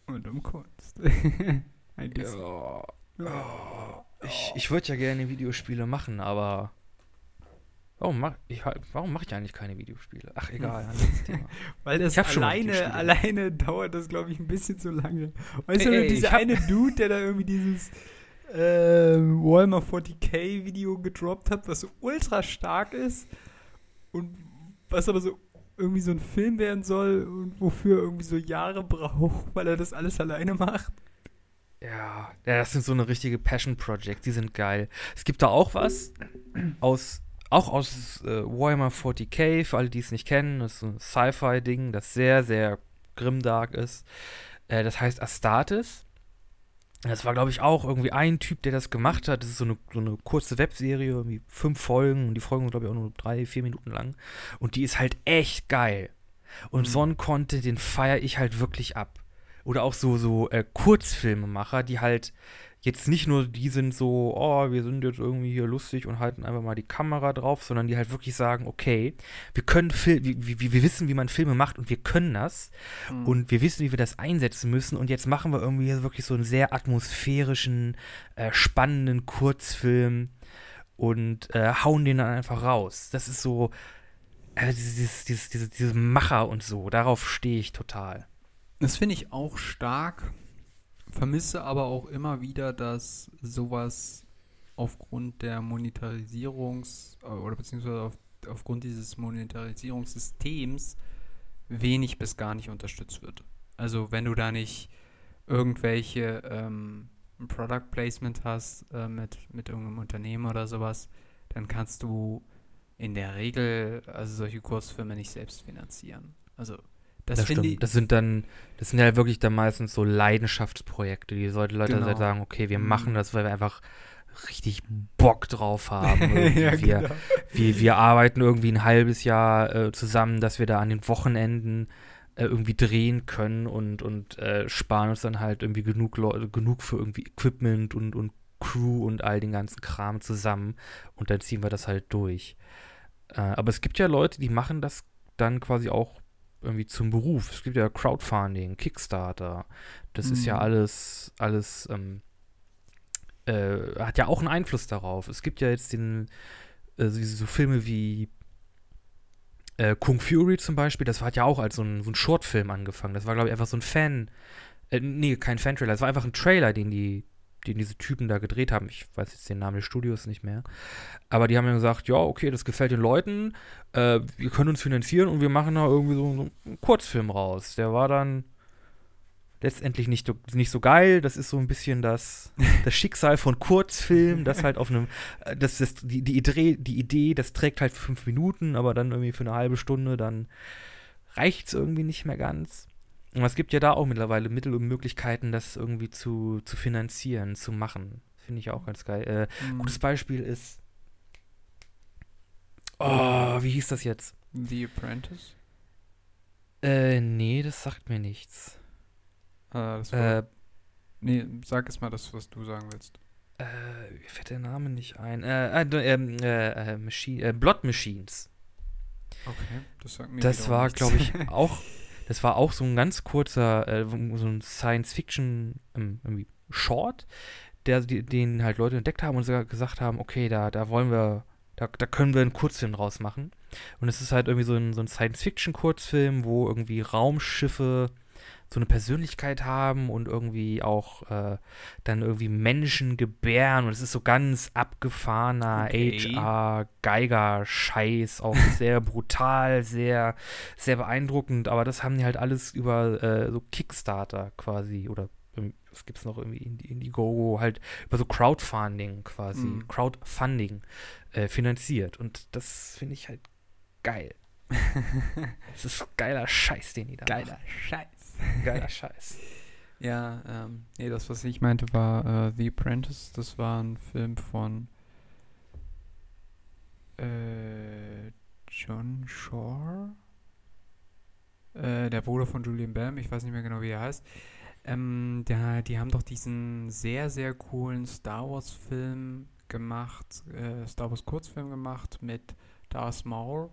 Und um Kunst. [laughs] Ein bisschen. Ja. Oh. Ich, ich würde ja gerne Videospiele machen, aber warum mache ich, warum mach ich eigentlich keine Videospiele? Ach, egal. [laughs] Weil das alleine, alleine dauert das, glaube ich, ein bisschen zu lange. Weißt du, Ey, ey, dieser eine Dude, der da irgendwie dieses äh, Walmart 40k Video gedroppt hat, was so ultra stark ist und was aber so irgendwie so ein Film werden soll und wofür er irgendwie so Jahre braucht, weil er das alles alleine macht. Ja, ja, das sind so eine richtige Passion Project, die sind geil. Es gibt da auch was aus, auch aus äh, Warhammer 40k, für alle, die es nicht kennen, das ist so ein Sci-Fi-Ding, das sehr, sehr grimdark ist. Äh, das heißt Astartes. Das war, glaube ich, auch irgendwie ein Typ, der das gemacht hat. Das ist so eine, so eine kurze Webserie, irgendwie fünf Folgen und die Folgen sind, glaube ich, auch nur drei, vier Minuten lang. Und die ist halt echt geil. Und Mhm. so einen Content, den feiere ich halt wirklich ab. Oder auch so, so äh, Kurzfilmemacher, die halt jetzt nicht nur die sind so, oh, wir sind jetzt irgendwie hier lustig und halten einfach mal die Kamera drauf, sondern die halt wirklich sagen, okay, wir können Fil wir, wir, wir wissen, wie man Filme macht und wir können das und wir wissen, wie wir das einsetzen müssen und jetzt machen wir irgendwie hier wirklich so einen sehr atmosphärischen, äh, spannenden Kurzfilm und äh, hauen den dann einfach raus. Das ist so, äh, dieses, dieses, dieses, diese Macher und so, darauf stehe ich total. Das finde ich auch stark, vermisse aber auch immer wieder, dass sowas aufgrund der Monetarisierungs- äh, oder beziehungsweise auf, aufgrund dieses Monetarisierungssystems wenig bis gar nicht unterstützt wird. Also wenn du da nicht irgendwelche ähm, Product Placement hast äh, mit, mit irgendeinem Unternehmen oder sowas, dann kannst du in der Regel also solche Kurzfilme nicht selbst finanzieren. Also das, Das, stimmt. ich, Das sind dann, das sind ja wirklich dann meistens so Leidenschaftsprojekte. Die Leute, Leute Genau. halt sagen, okay, wir Mhm. machen das, weil wir einfach richtig Bock drauf haben. [laughs] Ja, wir, genau. wir, wir arbeiten irgendwie ein halbes Jahr äh, zusammen, dass wir da an den Wochenenden äh, irgendwie drehen können und, und äh, sparen uns dann halt irgendwie genug Leute, genug für irgendwie Equipment und, und Crew und all den ganzen Kram zusammen und dann ziehen wir das halt durch. Äh, aber es gibt ja Leute, die machen das dann quasi auch irgendwie zum Beruf. Es gibt ja Crowdfunding, Kickstarter. Das ist ja Mhm. alles, alles, ähm, äh, hat ja auch einen Einfluss darauf. Es gibt ja jetzt den, äh, so, so Filme wie äh, Kung Fury zum Beispiel, das hat ja auch als so ein, so ein Shortfilm angefangen. Das war, glaube ich, einfach so ein Fan, äh, nee, kein Fan-Trailer, das war einfach ein Trailer, den die, den diese Typen da gedreht haben. Ich weiß jetzt den Namen des Studios nicht mehr. Aber die haben ja gesagt, ja, okay, das gefällt den Leuten, äh, wir können uns finanzieren und wir machen da irgendwie so, so einen Kurzfilm raus. Der war dann letztendlich nicht, so- nicht so geil. Das ist so ein bisschen das, [laughs] das Schicksal von Kurzfilm, das halt auf einem, äh, das ist die, die, Idee, die Idee, das trägt halt für fünf Minuten, aber dann irgendwie für eine halbe Stunde, dann reicht es irgendwie nicht mehr ganz. Und es gibt ja da auch mittlerweile Mittel und Möglichkeiten, das irgendwie zu, zu finanzieren, zu machen. Finde ich auch ganz geil. Äh, Mhm. Gutes Beispiel ist. Oh, wie hieß das jetzt? The Apprentice. Äh, nee, das sagt mir nichts. Ah, das war, Äh, nee, sag es mal das, was du sagen willst. äh, mir fällt der Name nicht ein. Äh, äh, ähm, äh, äh, Machi äh, Blood Machines. Okay, das sagt mir Das war, glaube ich, [laughs] auch. Das war auch so ein ganz kurzer, äh, so ein Science-Fiction ähm, Short, der, den halt Leute entdeckt haben und sogar gesagt haben, okay, da, da wollen wir, da, da können wir einen Kurzfilm draus machen. Und es ist halt irgendwie so ein, so ein Science-Fiction-Kurzfilm, wo irgendwie Raumschiffe so eine Persönlichkeit haben und irgendwie auch äh, dann irgendwie Menschen gebären und es ist so ganz abgefahrener Okay. HR-Geiger-Scheiß, auch [laughs] sehr brutal, sehr, sehr beeindruckend, aber das haben die halt alles über äh, so Kickstarter quasi oder was gibt's noch irgendwie Indi- Indiegogo halt über so Crowdfunding quasi, Mhm. Crowdfunding äh, finanziert und das finde ich halt geil. [laughs] Das ist geiler Scheiß, den die da Geiler Scheiß. machen. [laughs] Geiler Scheiß. Ja, ähm, nee, das, was ich meinte, war äh, The Apprentice. Das war ein Film von äh, John Shore. Äh, der Bruder von Julian Bam, ich weiß nicht mehr genau, wie er heißt. Ähm, der, die haben doch diesen sehr, sehr coolen Star Wars-Film gemacht, äh, Star Wars Kurzfilm gemacht mit Darth Maul,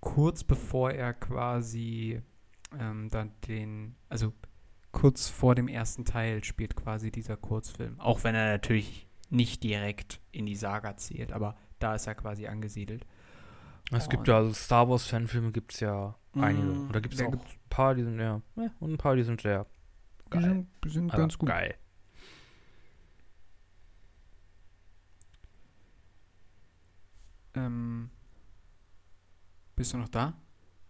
kurz bevor er quasi ähm, dann den, also kurz vor dem ersten Teil spielt quasi dieser Kurzfilm. Auch wenn er natürlich nicht direkt in die Saga zählt, aber da ist er quasi angesiedelt. Es gibt ja, also Star Wars Fanfilme gibt es ja einige. Mm, Oder gibt es auch ein paar, die sind ja, ja, und ein paar, die sind sehr Die geil. sind, die sind Aber ganz gut. Geil. Ähm, bist du noch da?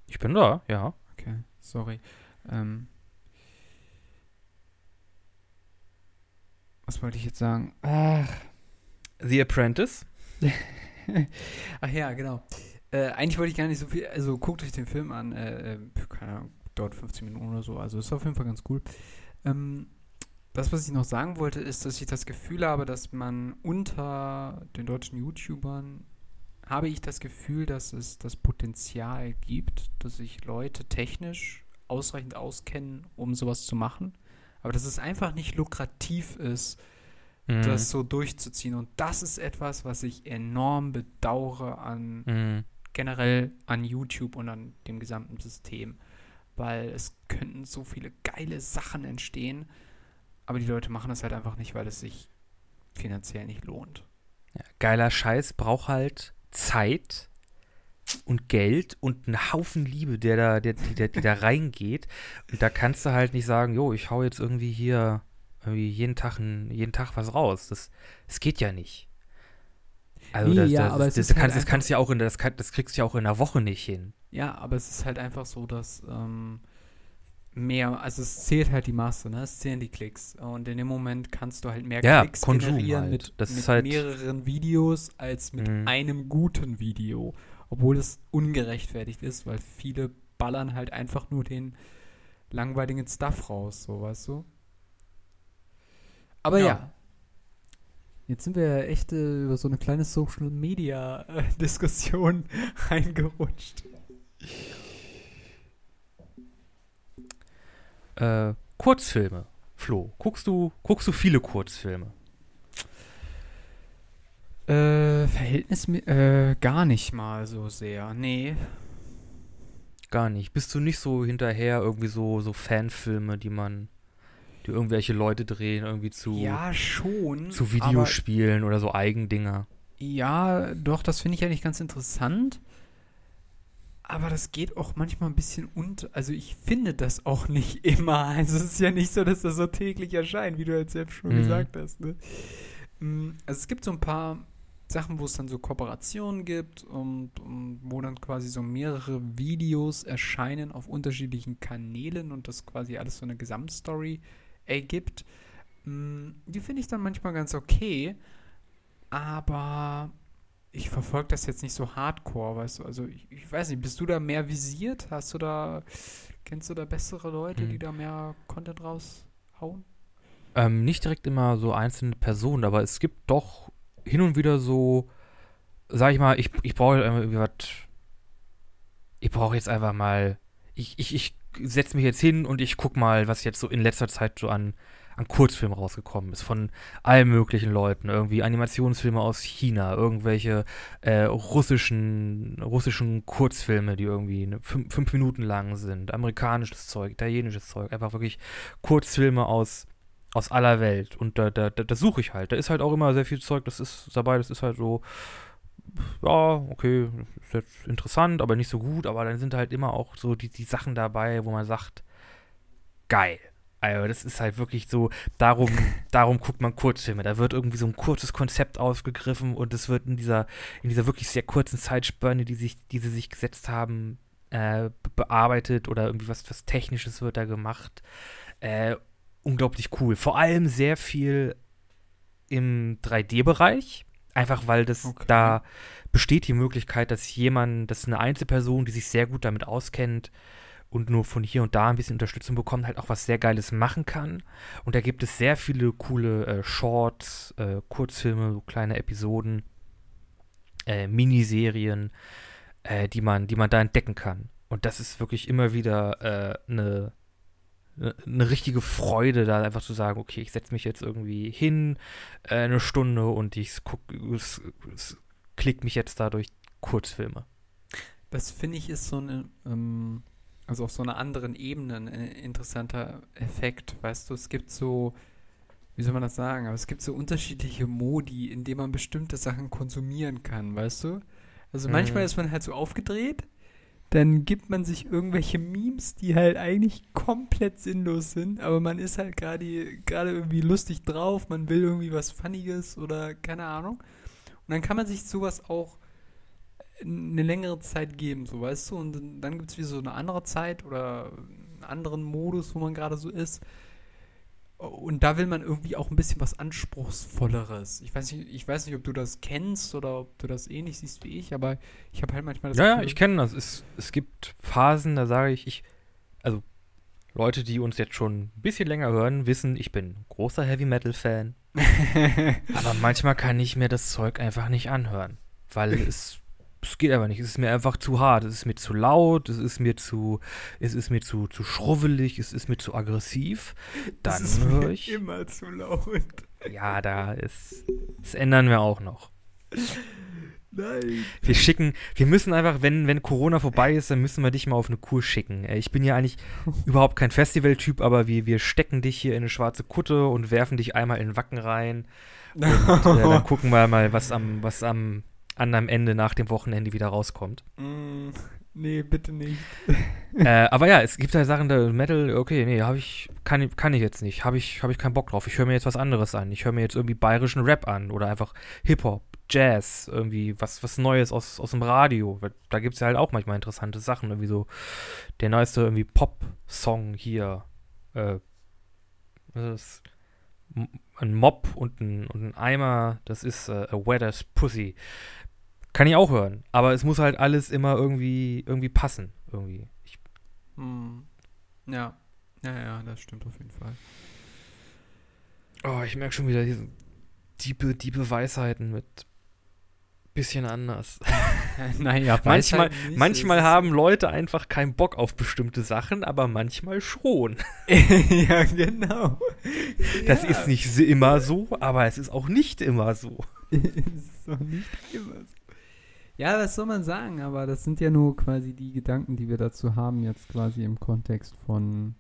Ich bin da, ja. Okay, sorry. Ähm, was wollte ich jetzt sagen? Ach, The Apprentice. [laughs] Ach ja, genau. Äh, eigentlich wollte ich gar nicht so viel, also guckt euch den Film an, äh, äh, keine Ahnung, dauert 15 Minuten oder so, also ist auf jeden Fall ganz cool. Ähm, das, was ich noch sagen wollte, ist, dass ich das Gefühl habe, dass man unter den deutschen YouTubern, habe ich das Gefühl, dass es das Potenzial gibt, dass sich Leute technisch ausreichend auskennen, um sowas zu machen, aber dass es einfach nicht lukrativ ist, Mhm. das so durchzuziehen. Und das ist etwas, was ich enorm bedauere an Mhm. generell an YouTube und an dem gesamten System. Weil es könnten so viele geile Sachen entstehen, aber die Leute machen das halt einfach nicht, weil es sich finanziell nicht lohnt. Ja, geiler Scheiß braucht halt Zeit und Geld und einen Haufen Liebe, der da, der, die, der, die da reingeht. Und da kannst du halt nicht sagen, jo, ich hau jetzt irgendwie hier irgendwie jeden Tag, jeden Tag was raus. Das, das geht ja nicht. Also Nee, das, ja, das, aber das, das, halt kannst, das kannst du ja auch in das, kann, das kriegst du ja auch in einer Woche nicht hin. Ja, aber es ist halt einfach so, dass ähm, mehr, also es zählt halt die Masse, ne? Es zählen die Klicks. Und in dem Moment kannst du halt mehr Ja, Klicks Konsum generieren halt. mit, Das mit halt- mehreren Videos als mit Mhm. einem guten Video. Obwohl es ungerechtfertigt ist, weil viele ballern halt einfach nur den langweiligen Stuff raus, so weißt du. Aber ja. Ja. Jetzt sind wir ja echt äh, über so eine kleine Social Media äh, [laughs] Diskussion [laughs] reingerutscht. [laughs] Äh, Kurzfilme. Flo, guckst du, guckst du viele Kurzfilme? Äh, Verhältnis äh, gar nicht mal so sehr. Nee. Gar nicht. Bist du nicht so hinterher irgendwie so, so Fanfilme, die man, die irgendwelche Leute drehen, irgendwie zu, ja, schon. zu Videospielen oder so Eigendinger? Ja, doch, das finde ich eigentlich ganz interessant. Aber das geht auch manchmal ein bisschen unter. Also ich finde das auch [laughs] nicht immer. Also es ist ja nicht so, dass das so täglich erscheint, wie du jetzt selbst schon Mhm. gesagt hast. Ne? Mm, Also es gibt so ein paar Sachen, wo es dann so Kooperationen gibt und, und wo dann quasi so mehrere Videos erscheinen auf unterschiedlichen Kanälen und das quasi alles so eine Gesamtstory ergibt. Mm, Die finde ich dann manchmal ganz okay. Aber ich verfolge das jetzt nicht so hardcore, weißt du? Also ich, ich weiß nicht, bist du da mehr visiert? Hast du da, kennst du da bessere Leute, Hm. die da mehr Content raushauen? Ähm, nicht direkt immer so einzelne Personen, aber es gibt doch hin und wieder so, sag ich mal, ich, ich brauche irgendwie was, ich brauche jetzt einfach mal, ich, ich, ich setze mich jetzt hin und ich guck mal, was jetzt so in letzter Zeit so an, an Kurzfilmen rausgekommen ist, von allen möglichen Leuten, irgendwie Animationsfilme aus China, irgendwelche äh, russischen, russischen Kurzfilme, die irgendwie ne, fünf, fünf Minuten lang sind, amerikanisches Zeug, italienisches Zeug, einfach wirklich Kurzfilme aus aus aller Welt. Und da, da, da, da suche ich halt. Da ist halt auch immer sehr viel Zeug, das ist dabei, das ist halt so, ja, okay, ist jetzt interessant, aber nicht so gut, aber dann sind halt immer auch so die, die Sachen dabei, wo man sagt, geil. Also das ist halt wirklich so, darum, darum guckt man Kurzfilme. Da wird irgendwie so ein kurzes Konzept aufgegriffen und es wird in dieser, in dieser wirklich sehr kurzen Zeitspanne, die sich, die sie sich gesetzt haben, äh, be- bearbeitet oder irgendwie was, was Technisches wird da gemacht. Äh, unglaublich cool. Vor allem sehr viel im 3D-Bereich. Einfach weil das Okay. da besteht die Möglichkeit, dass jemand, dass eine Einzelperson, die sich sehr gut damit auskennt und nur von hier und da ein bisschen Unterstützung bekommt, halt auch was sehr Geiles machen kann. Und da gibt es sehr viele coole äh, Shorts, äh, Kurzfilme, so kleine Episoden, äh, Miniserien, äh, die man, die man da entdecken kann. Und das ist wirklich immer wieder äh, eine eine richtige Freude, da einfach zu sagen, okay, ich setze mich jetzt irgendwie hin, äh, eine Stunde und ich guck, es, es mich jetzt da durch Kurzfilme. Das finde ich ist so eine, ähm, also auf so einer anderen Ebene ein äh, interessanter Effekt. Weißt du, es gibt so wie soll man das sagen? Aber es gibt so unterschiedliche Modi, in denen man bestimmte Sachen konsumieren kann, weißt du? Also manchmal Mhm. ist man halt so aufgedreht, dann gibt man sich irgendwelche Memes, die halt eigentlich komplett sinnlos sind, aber man ist halt gerade gerade irgendwie lustig drauf, man will irgendwie was Funniges oder keine Ahnung. Und dann kann man sich sowas auch eine längere Zeit geben, so weißt du, und dann- gibt es wieder so eine andere Zeit oder einen anderen Modus, wo man gerade so ist. Und da will man irgendwie auch ein bisschen was Anspruchsvolleres. Ich weiß nicht, ich weiß nicht, ob du das kennst oder ob du das ähnlich siehst wie ich, aber ich habe halt manchmal das Ja, ja, Gefühl- ich kenne das. Es, es gibt Phasen, da sage ich, ich, also Leute, die uns jetzt schon ein bisschen länger hören, wissen, ich bin großer Heavy Metal Fan. [laughs] Aber manchmal kann ich mir das Zeug einfach nicht anhören, weil [laughs] es, es geht einfach nicht. Es ist mir einfach zu hart, es ist mir zu laut, es ist mir zu, es ist mir zu, zu schrubbelig, es ist mir zu aggressiv. Dann höre ich. immer zu laut. Ja, da ist, das ändern wir auch noch. Nein. Wir schicken, wir müssen einfach, wenn, wenn Corona vorbei ist, dann müssen wir dich mal auf eine Kur schicken. Äh, Ich bin ja eigentlich [laughs] überhaupt kein Festivaltyp, aber wir, wir stecken dich hier in eine schwarze Kutte und werfen dich einmal in den Wacken rein. Und äh, dann [laughs] gucken wir mal, was am, was am anderen Ende nach dem Wochenende wieder rauskommt. Mm, nee, bitte nicht. [laughs] äh, aber ja, es gibt halt Sachen, da Metal, okay, nee, habe ich, kann, ich- kann ich jetzt nicht. Habe ich, hab ich keinen Bock drauf. Ich höre mir jetzt was anderes an. Ich höre mir jetzt irgendwie bayerischen Rap an oder einfach Hip-Hop, Jazz, irgendwie was, was Neues aus, aus dem Radio. Da gibt es ja halt auch manchmal interessante Sachen. Irgendwie so der neueste irgendwie Pop-Song hier. Äh, was ist das? Ein Mob und ein, und ein Eimer, das ist äh, A Wetter's Pussy. Kann ich auch hören. Aber es muss halt alles immer irgendwie, irgendwie passen. Irgendwie. Ich Hm. Ja. Ja, ja, das stimmt auf jeden Fall. Oh, ich merke schon wieder diese diebe, diebe Weisheiten mit bisschen anders. [laughs] [laughs] naja, Manchmal, halt manchmal haben Leute einfach keinen Bock auf bestimmte Sachen, aber manchmal schon. [laughs] ja, genau. Das ja. ist nicht immer so, aber es ist auch nicht immer so. es ist doch nicht immer so. Ja, was soll man sagen? Aber das sind ja nur quasi die Gedanken, die wir dazu haben, jetzt quasi im Kontext von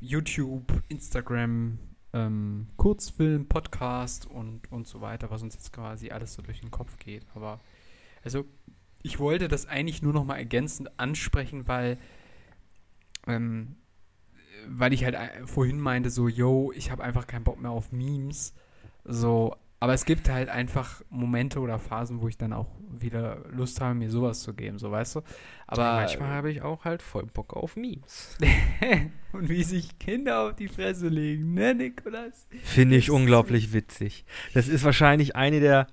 YouTube, Instagram, ähm, Kurzfilm, Podcast und, und so weiter, was uns jetzt quasi alles so durch den Kopf geht. Aber also, ich wollte das eigentlich nur noch mal ergänzend ansprechen, weil ähm, weil ich halt äh, vorhin meinte, so, yo, ich habe einfach keinen Bock mehr auf Memes. So, aber es gibt halt einfach Momente oder Phasen, wo ich dann auch wieder Lust habe, mir sowas zu geben, so weißt du. Aber manchmal habe ich auch halt voll Bock auf Memes. [laughs] und wie sich Kinder auf die Fresse legen, ne, Nikolas? Finde ich unglaublich witzig. Das ist wahrscheinlich eine der.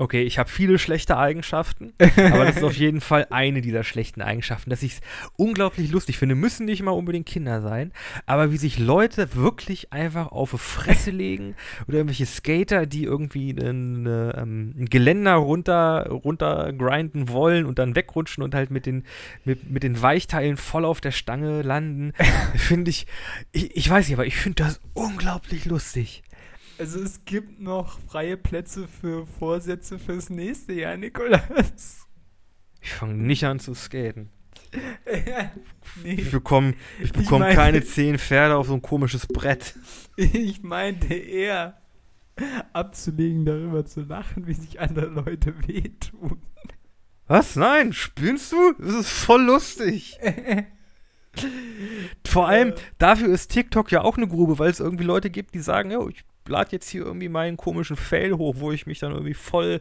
Okay, ich habe viele schlechte Eigenschaften, [laughs] aber das ist auf jeden Fall eine dieser schlechten Eigenschaften, dass ich es unglaublich lustig finde. Müssen nicht mal unbedingt Kinder sein, aber wie sich Leute wirklich einfach auf die Fresse legen oder irgendwelche Skater, die irgendwie ein, ähm, ein Geländer runter, runter grinden wollen und dann wegrutschen und halt mit den, mit, mit den Weichteilen voll auf der Stange landen, [laughs] finde ich, ich, ich weiß nicht, aber ich finde das unglaublich lustig. Also es gibt noch freie Plätze für Vorsätze fürs nächste Jahr, Nikolas. Ich fange nicht an zu skaten. [laughs] nee, Ich bekomme ich Ich bekomm meine- keine zehn Pferde auf so ein komisches Brett. ich meinte eher abzulegen, darüber zu lachen, wie sich andere Leute wehtun. Was? Nein, spinnst du? Das ist voll lustig. [laughs] Vor allem, dafür ist TikTok ja auch eine Grube, weil es irgendwie Leute gibt, die sagen, ja, ich lade jetzt hier irgendwie meinen komischen Fail hoch, wo ich mich dann irgendwie voll,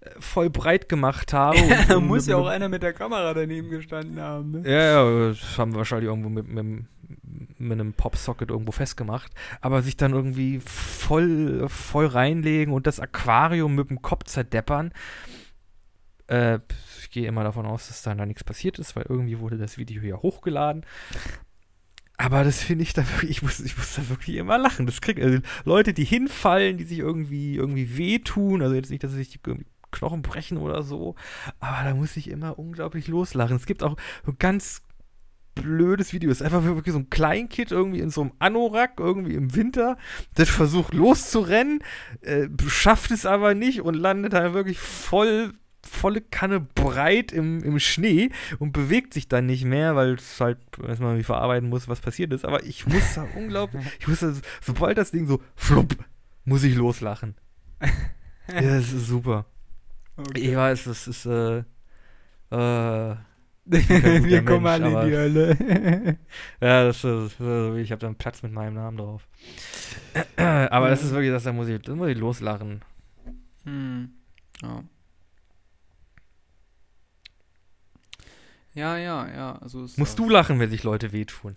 äh, voll breit gemacht habe. [laughs] da muss ja auch einer mit der Kamera daneben gestanden haben, ne? Ja, ja, das haben wir wahrscheinlich irgendwo mit, mit, mit einem Popsocket irgendwo festgemacht. Aber sich dann irgendwie voll, voll reinlegen und das Aquarium mit dem Kopf zerdeppern. Äh, ich gehe immer davon aus, dass dann da nichts passiert ist, weil irgendwie wurde das Video ja hochgeladen. Aber das finde ich da wirklich, ich muss, ich muss da wirklich immer lachen. Das kriegt, also Leute, die hinfallen, die sich irgendwie, irgendwie wehtun, also jetzt nicht, dass sie sich irgendwie Knochen brechen oder so, aber da muss ich immer unglaublich loslachen. Es gibt auch so ganz blödes Video. Es ist einfach wirklich so ein Kleinkind irgendwie in so einem Anorak, irgendwie im Winter, das versucht loszurennen, äh, schafft es aber nicht und landet halt wirklich voll volle Kanne breit im, im Schnee und bewegt sich dann nicht mehr, weil es halt erstmal wie verarbeiten muss, was passiert ist. Aber ich muss da [laughs] unglaublich, ich muss da, sobald das Ding so flupp, muss ich loslachen. ja, das ist super. Okay. Ich weiß, das ist, äh, äh, [laughs] wir kommen alle in die Hölle. [laughs] ja, das ist, ich habe da einen Platz mit meinem Namen drauf. [clears throat] aber das ist wirklich, das, da muss ich, das muss ich loslachen. Hm. Ja. Ja, ja, ja. Also Musst du lachen, wenn sich Leute wehtun?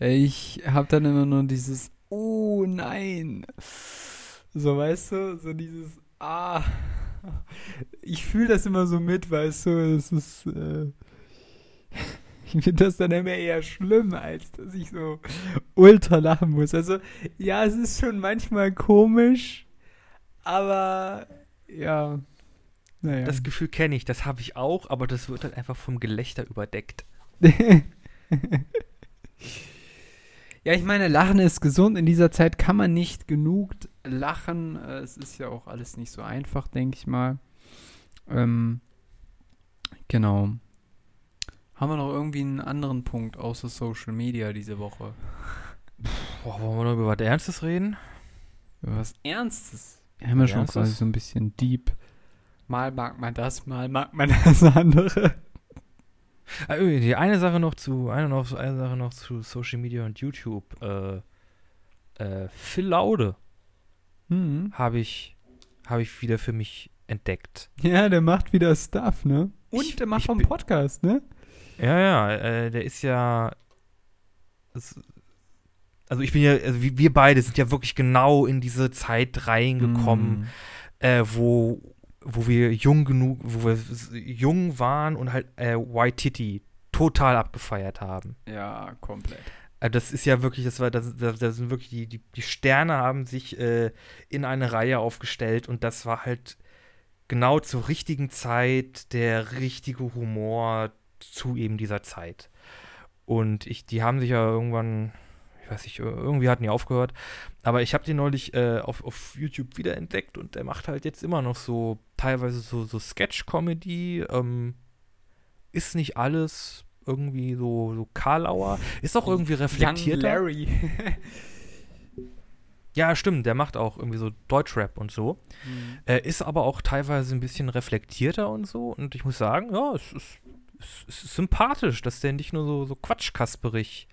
Ich habe dann immer nur dieses Oh nein. So, weißt du, so dieses Ah. Ich fühle das immer so mit, weißt du, es ist. Äh, [laughs] ich finde das dann immer eher schlimm, als dass ich so ultra lachen muss. Also, ja, es ist schon manchmal komisch, aber ja. Naja. Das Gefühl kenne ich, das habe ich auch, aber das wird halt einfach vom Gelächter überdeckt. [laughs] ja, ich meine, Lachen ist gesund. In dieser Zeit kann man nicht genug lachen. Es ist ja auch alles nicht so einfach, denke ich mal. Ähm, genau. Haben wir noch irgendwie einen anderen Punkt außer Social Media diese Woche? Boah, wollen wir noch über was Ernstes reden? Über was Ernstes? Wir haben ja schon quasi so ein bisschen deep. Mal mag man das, mal mag man [laughs] das andere. Ah, die eine Sache noch zu, eine, noch, eine Sache noch zu Social Media und YouTube. Äh, äh, Phil Laude mhm. habe ich, hab ich wieder für mich entdeckt. Ja, der macht wieder Stuff, ne? Und ich, der macht auch einen Podcast, ne? Ja, ja, äh, der ist ja. Also ich bin ja, also wir beide sind ja wirklich genau in diese Zeit reingekommen, mm. äh, wo, wo wir jung genug, wo wir jung waren und halt äh, White Titty total abgefeiert haben. Ja, komplett. Äh, das ist ja wirklich, das war, das, das, das sind wirklich die, die, die Sterne haben sich äh, in eine Reihe aufgestellt und das war halt genau zur richtigen Zeit der richtige Humor, zu eben dieser Zeit. Und ich, die haben sich ja irgendwann, ich weiß nicht, irgendwie hatten die aufgehört. Aber ich habe den neulich äh, auf, auf YouTube wiederentdeckt und der macht halt jetzt immer noch so teilweise so, so Sketch-Comedy. Ähm, ist nicht alles irgendwie so, so Karlauer. Ist auch irgendwie reflektiert. Larry. [laughs] ja, stimmt, der macht auch irgendwie so Deutschrap und so. Mhm. Äh, ist aber auch teilweise ein bisschen reflektierter und so. Und ich muss sagen, ja, es ist es ist sympathisch, dass der nicht nur so, so quatschkasperig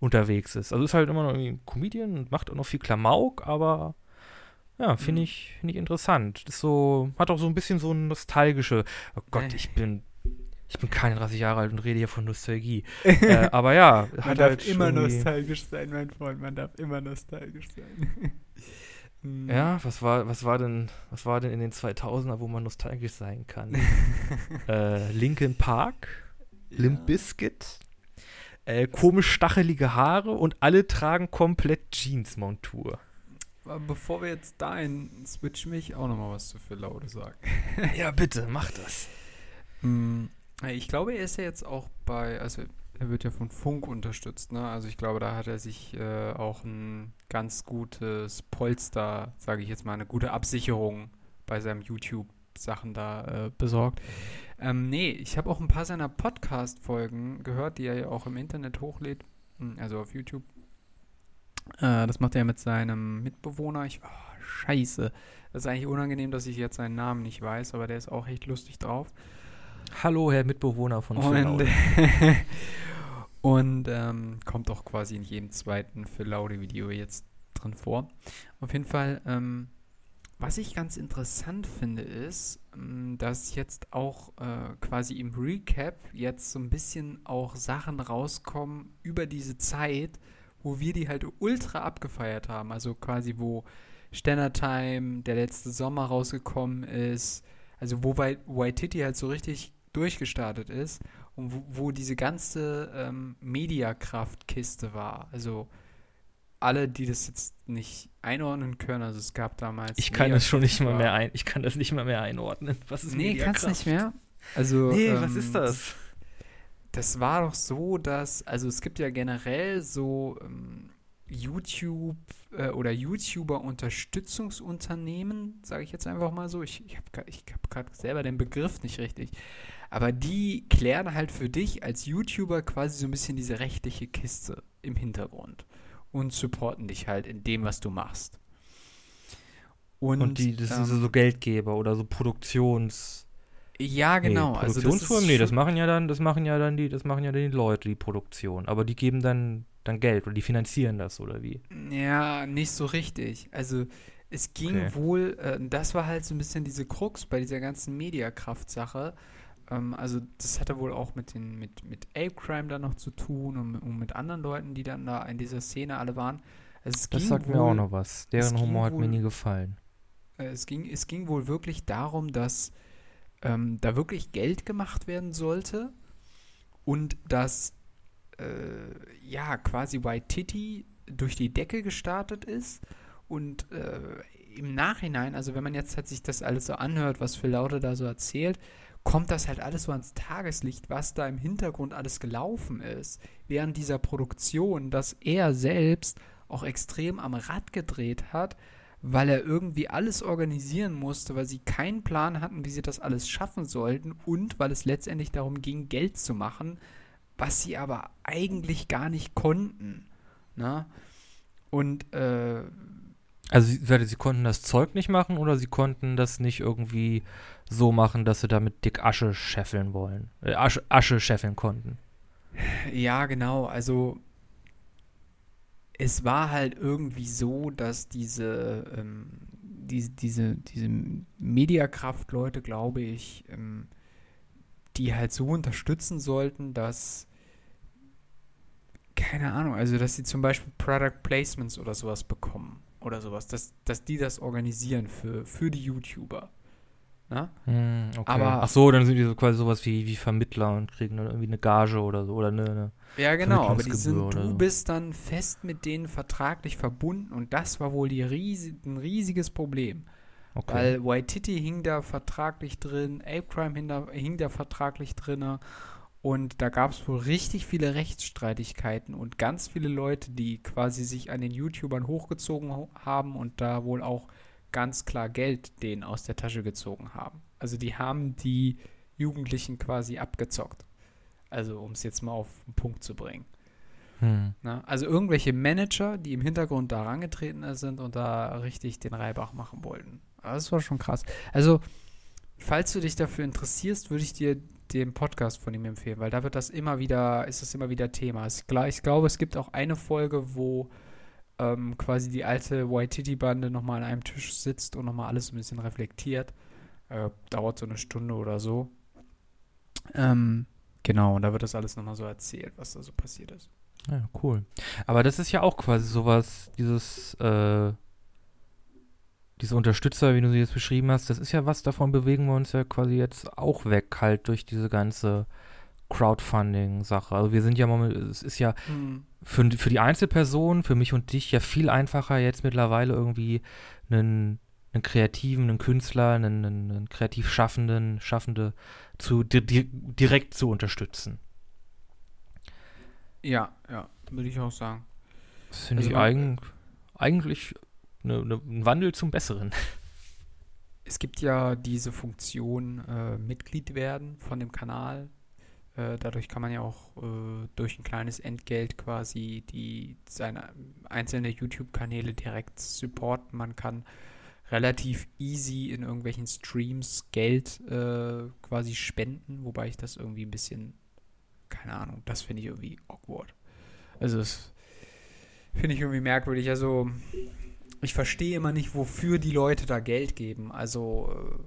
unterwegs ist. Also ist halt immer noch irgendwie ein Comedian und macht auch noch viel Klamauk, aber ja, finde mhm. ich, find ich interessant. Ist so, hat auch so ein bisschen so ein nostalgische, oh Gott, ich bin, ich bin keine 30 Jahre alt und rede hier von Nostalgie. [laughs] äh, aber ja, man hat darf halt immer nostalgisch sein, mein Freund, man darf immer nostalgisch sein. [laughs] Mhm. Ja, was war, was war denn, was war denn in den 2000er, wo man nostalgisch sein kann? [laughs] äh, Linkin Park, ja. Limp Bizkit, äh, komisch stachelige Haare und alle tragen komplett Jeans-Montur. Bevor wir jetzt dahin switchen, will ich auch noch mal was zu Phil Laude sagen. [laughs] ja, bitte, mach das. Mm, ich glaube, er ist ja jetzt auch bei, also er wird ja von Funk unterstützt, ne? Also ich glaube, da hat er sich äh, auch ein ganz gutes Polster, sage ich jetzt mal, eine gute Absicherung bei seinem YouTube-Sachen da äh, besorgt. Ähm, nee, ich habe auch ein paar seiner Podcast-Folgen gehört, die er ja auch im Internet hochlädt, hm, also auf YouTube. Äh, das macht er mit seinem Mitbewohner. Ich, oh, scheiße. Das ist eigentlich unangenehm, dass ich jetzt seinen Namen nicht weiß, aber der ist auch echt lustig drauf. Hallo, Herr Mitbewohner von Und, [laughs] und ähm, kommt auch quasi in jedem zweiten Phil Laude-Video jetzt drin vor. Auf jeden Fall, ähm, was ich ganz interessant finde, ist, dass jetzt auch äh, quasi im Recap jetzt so ein bisschen auch Sachen rauskommen über diese Zeit, wo wir die halt ultra abgefeiert haben. Also quasi, wo Stenner Time, der letzte Sommer rausgekommen ist. Also wo Waititi halt so richtig durchgestartet ist und wo, wo diese ganze ähm, Mediakraft-Kiste war. Also alle, die das jetzt nicht einordnen können, also es gab damals. Ich kann das schon nicht mal mehr ein, ich kann das nicht mal mehr einordnen. Was ist Nee, kannst nicht mehr. Also, nee, ähm, was ist das? Das war doch so, dass, also es gibt ja generell so, ähm, YouTube äh, oder YouTuber-Unterstützungsunternehmen, sage ich jetzt einfach mal so. Ich, ich habe ich hab gerade selber den Begriff nicht richtig. Aber die klären halt für dich als YouTuber quasi so ein bisschen diese rechtliche Kiste im Hintergrund und supporten dich halt in dem, was du machst. Und, und die, das ähm, sind so Geldgeber oder so Produktions. Ja, genau. Nee, Produktionsfirmen, also nee, das machen ja dann, das machen ja dann die, das machen ja dann die Leute, die Produktion. Aber die geben dann, dann Geld oder die finanzieren das oder wie? Ja, nicht so richtig. Also es ging okay. wohl, äh, das war halt so ein bisschen diese Krux bei dieser ganzen Mediakraft-Sache. Ähm, also das hatte wohl auch mit den, mit, mit Ape Crime dann noch zu tun und, und mit anderen Leuten, die dann da in dieser Szene alle waren. Also das sagt wohl, mir auch noch was. Deren Humor hat wohl, mir nie gefallen. Äh, es, ging, es ging wohl wirklich darum, dass ähm, da wirklich Geld gemacht werden sollte und dass äh, ja quasi White Titty durch die Decke gestartet ist und äh, im Nachhinein, also wenn man jetzt halt sich das alles so anhört, was Phil Laude da so erzählt, kommt das halt alles so ans Tageslicht, was da im Hintergrund alles gelaufen ist, während dieser Produktion, dass er selbst auch extrem am Rad gedreht hat, weil er irgendwie alles organisieren musste, weil sie keinen Plan hatten, wie sie das alles schaffen sollten und weil es letztendlich darum ging, Geld zu machen, was sie aber eigentlich gar nicht konnten. Na? Ne? Und äh, also sie, sie konnten das Zeug nicht machen oder sie konnten das nicht irgendwie so machen, dass sie damit dick Asche scheffeln wollen, äh, Asche, Asche scheffeln konnten. Ja, genau. Also es war halt irgendwie so, dass diese, ähm, die, diese, diese Mediakraft-Leute, glaube ich, ähm, die halt so unterstützen sollten, dass keine Ahnung, also dass sie zum Beispiel Product Placements oder sowas bekommen oder sowas, dass, dass die das organisieren für, für die YouTuber. Ne? Hm, okay. Aber, Ach so, dann sind die so quasi sowas wie, wie Vermittler und kriegen dann irgendwie eine Gage oder so oder eine, eine Ja, genau, aber die sind, du so. bist dann fest mit denen vertraglich verbunden und das war wohl die riesig, ein riesiges Problem. Okay. Weil Waititi hing da vertraglich drin, Ape Crime hing da, hing da vertraglich drin und da gab es wohl richtig viele Rechtsstreitigkeiten und ganz viele Leute, die quasi sich an den YouTubern hochgezogen haben und da wohl auch ganz klar Geld denen aus der Tasche gezogen haben. Also die haben die Jugendlichen quasi abgezockt. Also um es jetzt mal auf den Punkt zu bringen. Hm. Na, also irgendwelche Manager, die im Hintergrund da rangetreten sind und da richtig den Reibach machen wollten. Das war schon krass. Also, falls du dich dafür interessierst, würde ich dir den Podcast von ihm empfehlen, weil da wird das immer wieder, ist das immer wieder Thema. Ich glaube, es gibt auch eine Folge, wo ähm, quasi die alte Waititi-Bande nochmal an einem Tisch sitzt und nochmal alles ein bisschen reflektiert. Äh, dauert so eine Stunde oder so. Ähm, genau, und da wird das alles nochmal so erzählt, was da so passiert ist. Ja, cool. Aber das ist ja auch quasi sowas, dieses, äh, diese Unterstützer, wie du sie jetzt beschrieben hast, das ist ja was, davon bewegen wir uns ja quasi jetzt auch weg, halt durch diese ganze Crowdfunding-Sache. Also wir sind ja momentan, es ist ja mhm. für, für die Einzelperson, für mich und dich ja viel einfacher jetzt mittlerweile irgendwie einen, einen Kreativen, einen Künstler, einen, einen kreativ Schaffenden, Schaffende zu, di direkt zu unterstützen. Ja, ja, würde ich auch sagen. Das finde also ich eigen, eigentlich eine, eine, ein Wandel zum Besseren. [laughs] Es gibt ja diese Funktion äh, Mitglied werden von dem Kanal. Äh, dadurch kann man ja auch äh, durch ein kleines Entgelt quasi die seine einzelne YouTube-Kanäle direkt supporten. Man kann relativ easy in irgendwelchen Streams Geld äh, quasi spenden, wobei ich das irgendwie ein bisschen, keine Ahnung, das finde ich irgendwie awkward. Also das finde ich irgendwie merkwürdig. Also ich verstehe immer nicht, wofür die Leute da Geld geben. Also äh,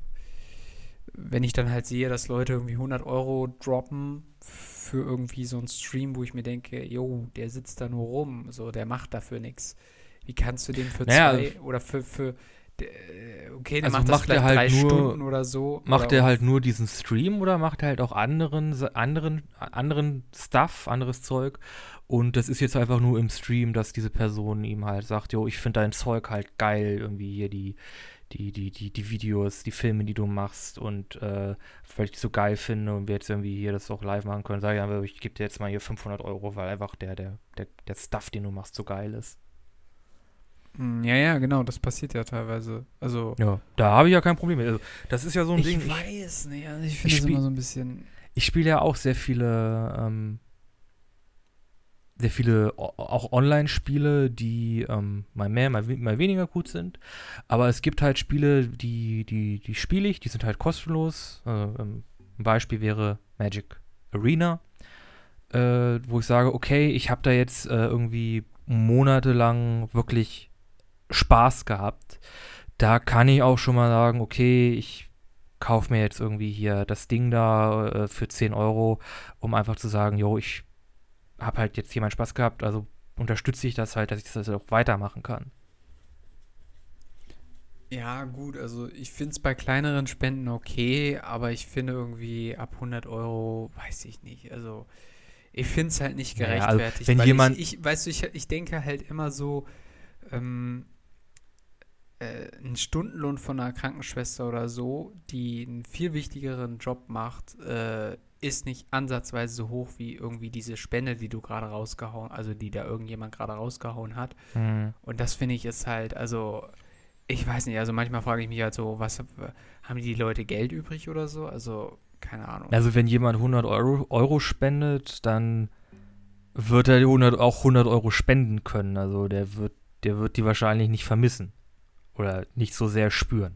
wenn ich dann halt sehe, dass Leute irgendwie 100 Euro droppen für irgendwie so einen Stream, wo ich mir denke, jo, der sitzt da nur rum, so, der macht dafür nichts. Wie kannst du den für naja, zwei oder für, für okay, der also macht das vielleicht halt drei nur, Stunden oder so. Macht er halt nur diesen Stream oder macht er halt auch anderen, anderen, anderen Stuff, anderes Zeug? Und das ist jetzt einfach nur im Stream, dass diese Person ihm halt sagt, jo, ich finde dein Zeug halt geil, irgendwie hier die, die, die, die, die Videos, die Filme, die du machst und äh, weil ich die so geil finde und wir jetzt irgendwie hier das auch live machen können, sage ich einfach, ich gebe dir jetzt mal hier 500 Euro, weil einfach der, der, der, der Stuff, den du machst, so geil ist. Hm, Ja, ja, genau, das passiert ja teilweise. Also, Ja, da habe ich ja kein Problem mit. Also, das ist ja so ein ich Ding. Ich, weiß nicht, also ich finde das immer so ein bisschen. ich spiele ja auch sehr viele, ähm, sehr viele auch Online-Spiele, die ähm, mal mehr, mal, we- mal weniger gut sind. Aber es gibt halt Spiele, die, die, die spiele ich, die sind halt kostenlos. Äh, ähm, ein Beispiel wäre Magic Arena, äh, wo ich sage, okay, ich habe da jetzt äh, irgendwie monatelang wirklich Spaß gehabt. Da kann ich auch schon mal sagen, okay, ich kaufe mir jetzt irgendwie hier das Ding da äh, für 10 Euro, um einfach zu sagen, jo, ich habe halt jetzt hier meinen Spaß gehabt, also unterstütze ich das halt, dass ich das auch weitermachen kann. Ja, gut, also ich finde es bei kleineren Spenden okay, aber ich finde irgendwie ab 100 Euro, weiß ich nicht. Also ich finde es halt nicht also, gerechtfertigt. wenn weil jemand- ich, ich, weißt du, ich, ich denke halt immer so, ähm, äh, ein Stundenlohn von einer Krankenschwester oder so, die einen viel wichtigeren Job macht, äh, ist nicht ansatzweise so hoch wie irgendwie diese Spende, die du gerade rausgehauen, also die da irgendjemand gerade rausgehauen hat. Hm. Und das finde ich ist halt, also, ich weiß nicht, also manchmal frage ich mich halt so, was haben die Leute Geld übrig oder so? Also, keine Ahnung. Also wenn jemand 100 Euro, Euro spendet, dann wird er die 100, auch 100 Euro spenden können. Also der wird, der wird die wahrscheinlich nicht vermissen oder nicht so sehr spüren.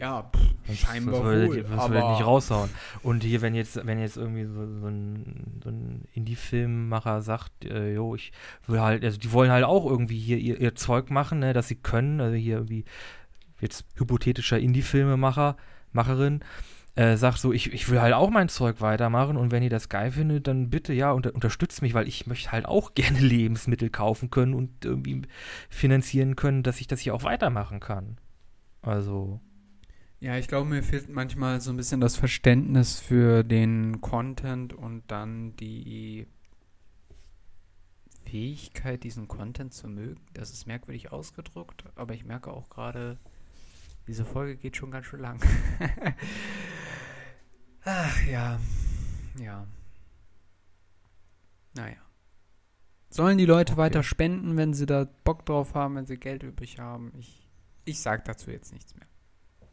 ja, Sonst- Scheinbar würde, wohl, sonst würde nicht raushauen. Und hier, wenn jetzt, wenn jetzt irgendwie so, so ein, so ein Indie-Filmmacher sagt, äh, jo, ich will halt, also die wollen halt auch irgendwie hier ihr, ihr Zeug machen, ne, dass sie können, also hier irgendwie jetzt hypothetischer Indie-Filmemacher, Macherin, äh, sagt so, ich, ich will halt auch mein Zeug weitermachen und wenn ihr das geil findet, dann bitte, ja, unter, unterstützt mich, weil ich möchte halt auch [laughs] gerne Lebensmittel kaufen können und irgendwie finanzieren können, dass ich das hier auch weitermachen kann. Also, Ja, ich glaube, mir fehlt manchmal so ein bisschen das Verständnis für den Content und dann die Fähigkeit, diesen Content zu mögen. Das ist merkwürdig ausgedrückt, aber ich merke auch gerade, diese Folge geht schon ganz schön lang. [laughs] Ach ja, ja. Naja. Sollen die Leute Okay. weiter spenden, wenn sie da Bock drauf haben, wenn sie Geld übrig haben? Ich, ich sag dazu jetzt nichts mehr.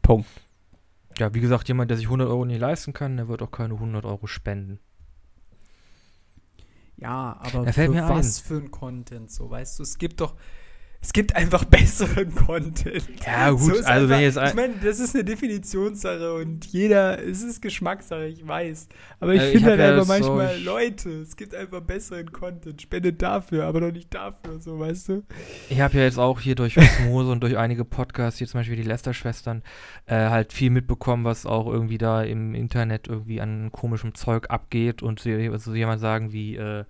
Punkt. Ja, wie gesagt, jemand, der sich 100 Euro nicht leisten kann, der wird auch keine 100 Euro spenden. Ja, aber Da fällt für mir was für ein Content, so weißt du, es gibt doch, es gibt einfach besseren Content. Ja, gut, ist also wenn einfach, jetzt ein- Ich meine, das ist eine Definitionssache und jeder, es ist Geschmackssache, ich weiß. Aber ich Äh, ich finde halt ja einfach so- manchmal, ich- Leute, es gibt einfach besseren Content. Spendet dafür, aber doch nicht dafür, so weißt du. Ich habe ja jetzt auch hier durch Osmose und durch einige Podcasts, hier zum Beispiel die Lester-Schwestern, äh, halt viel mitbekommen, was auch irgendwie da im Internet irgendwie an komischem Zeug abgeht und so, so jemand sagen wie, äh,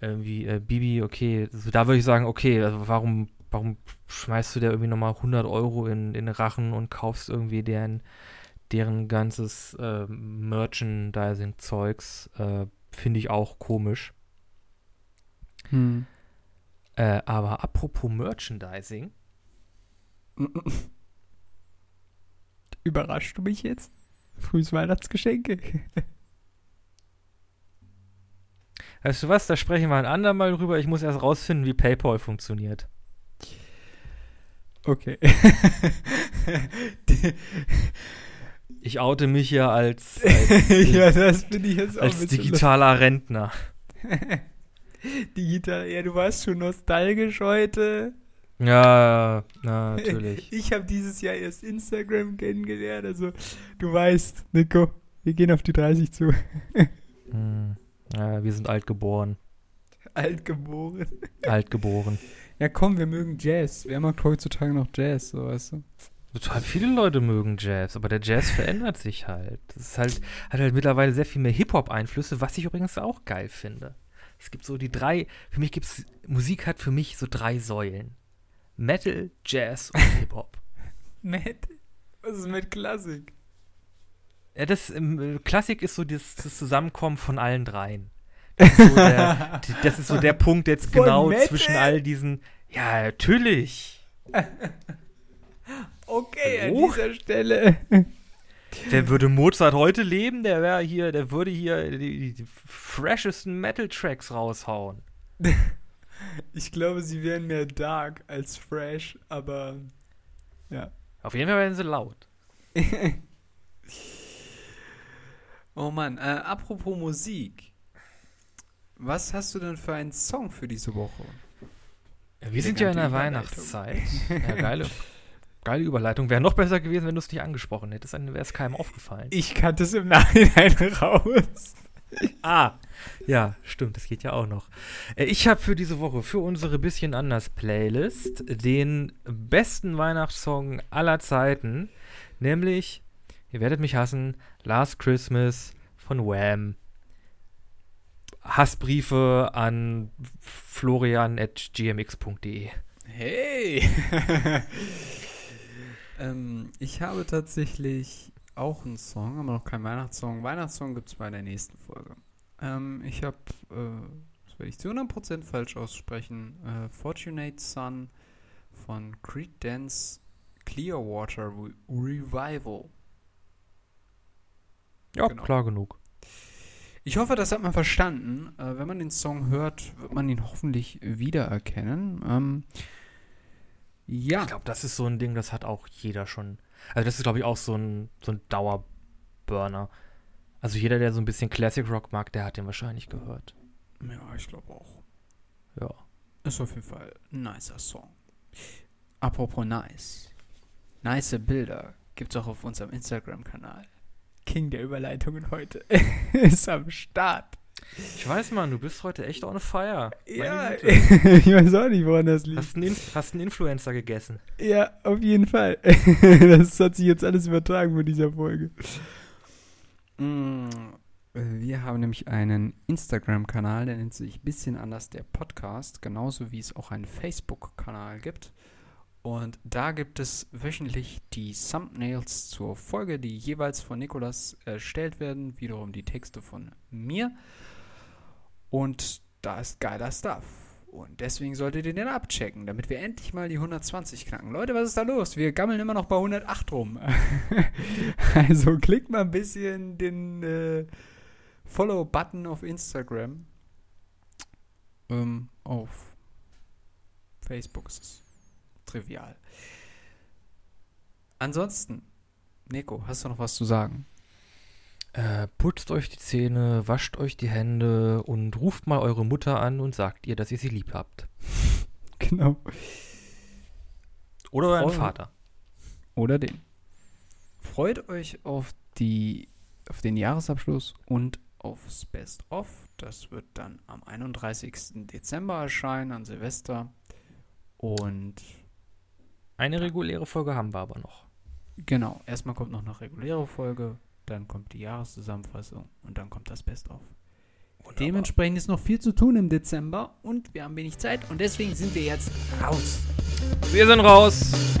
irgendwie, äh, Bibi, okay, also da würde ich sagen, okay, also warum, warum schmeißt du dir irgendwie nochmal 100 Euro in, in den Rachen und kaufst irgendwie deren, deren ganzes äh, Merchandising-Zeugs, äh, finde ich auch komisch. Hm. Äh, aber apropos Merchandising, [laughs] Überraschst du mich jetzt? Frühes Weihnachtsgeschenke. Weißt du was, da sprechen wir ein andermal drüber. Ich muss erst rausfinden, wie PayPal funktioniert. Okay. [laughs] Ich oute mich ja als, [laughs] als, ja, das finde ich jetzt auch als digitaler Rentner. [laughs] Digital, ja, du warst schon nostalgisch heute. Ja, na, natürlich. Ich habe dieses Jahr erst Instagram kennengelernt, also du weißt, Nico, wir gehen auf die 30 zu. Hm. Ja, wir sind alt geboren. Alt geboren. Alt geboren. Ja, komm, wir mögen Jazz. Wer mag heutzutage noch Jazz, so weißt du? Total viele Leute mögen Jazz, aber der Jazz verändert sich halt. Das ist halt, hat halt mittlerweile sehr viel mehr Hip-Hop-Einflüsse, was ich übrigens auch geil finde. Es gibt so die drei, für mich gibt es, Musik hat für mich so drei Säulen. Metal, Jazz und [laughs] Hip-Hop. Matt, was ist mit Klassik? Ja, das ähm, Klassik ist so das, das Zusammenkommen von allen dreien. Das ist so der, [laughs] das ist so der Punkt jetzt Von genau Metal? zwischen all diesen. Ja, natürlich. Okay, Hallo? an dieser Stelle. Wer würde Mozart heute leben? Der wäre hier, der würde hier die, die, freshesten Metal-Tracks raushauen. [laughs] Ich glaube, sie wären mehr dark als fresh, aber ja. Auf jeden Fall werden sie laut. [laughs] oh Mann, äh, apropos Musik. Was hast du denn für einen Song für diese Woche? Wir sind ja in der Weihnachtszeit. Ja, geile, geile Überleitung. Wäre noch besser gewesen, wenn du es nicht angesprochen hättest. Dann wäre es keinem aufgefallen. Ich kannte es im Nachhinein [laughs] raus. ah, ja, stimmt, das geht ja auch noch. Äh, ich habe für diese Woche, für unsere bisschen anders Playlist, den besten Weihnachtssong aller Zeiten, nämlich, ihr werdet mich hassen, Last Christmas von Wham. Hassbriefe an florian.gmx.de. Hey! [laughs] ähm, ich habe tatsächlich auch einen Song, aber noch keinen Weihnachtssong. Weihnachtssong gibt es bei der nächsten Folge. Ähm, ich habe, äh, das werde ich zu 100% falsch aussprechen, äh, Fortunate Son von Creed Dance Clearwater Re Revival. Ja, genau. klar genug. Ich hoffe, das hat man verstanden. Äh, wenn man den Song hört, wird man ihn hoffentlich wiedererkennen. Ähm, ja. Ich glaube, das ist so ein Ding, das hat auch jeder schon. Also, das ist, glaube ich, auch so ein, so ein Dauerburner. Also, jeder, der so ein bisschen Classic Rock mag, der hat den wahrscheinlich gehört. Ja, ich glaube auch. Ja. Ist auf jeden Fall ein nicer Song. Apropos nice. Nice Bilder gibt es auch auf unserem Instagram-Kanal. King der Überleitungen heute [laughs] ist am Start. Ich weiß, Mann, du bist heute echt on fire. Ja, [laughs] ich weiß auch nicht, woran das liegt. Hast einen, hast einen Influencer gegessen? Ja, auf jeden Fall. [laughs] das hat sich jetzt alles übertragen von dieser Folge. Mm, wir haben nämlich einen Instagram-Kanal, der nennt sich bisschen anders der Podcast, genauso wie es auch einen Facebook-Kanal gibt. Und da gibt es wöchentlich die Thumbnails zur Folge, die jeweils von Nikolas erstellt werden. Wiederum die Texte von mir. Und da ist geiler Stuff. Und deswegen solltet ihr den abchecken, damit wir endlich mal die 120 knacken. Leute, was ist da los? Wir gammeln immer noch bei 108 rum. [laughs] also klickt mal ein bisschen den äh, Follow-Button auf Instagram. Ähm, auf Facebook ist es trivial. Ansonsten, Nico, hast du noch was zu sagen? Äh, putzt euch die Zähne, wascht euch die Hände und ruft mal eure Mutter an und sagt ihr, dass ihr sie lieb habt. [laughs] genau. Oder euren Vater. Oder den. Freut euch auf die auf den Jahresabschluss und aufs Best of. Das wird dann am 31. Dezember erscheinen, an Silvester. Und eine reguläre Folge haben wir aber noch. Genau, erstmal kommt noch eine reguläre Folge, dann kommt die Jahreszusammenfassung und dann kommt das Best-of. Dementsprechend ist noch viel zu tun im Dezember und wir haben wenig Zeit und deswegen sind wir jetzt raus. Wir sind raus.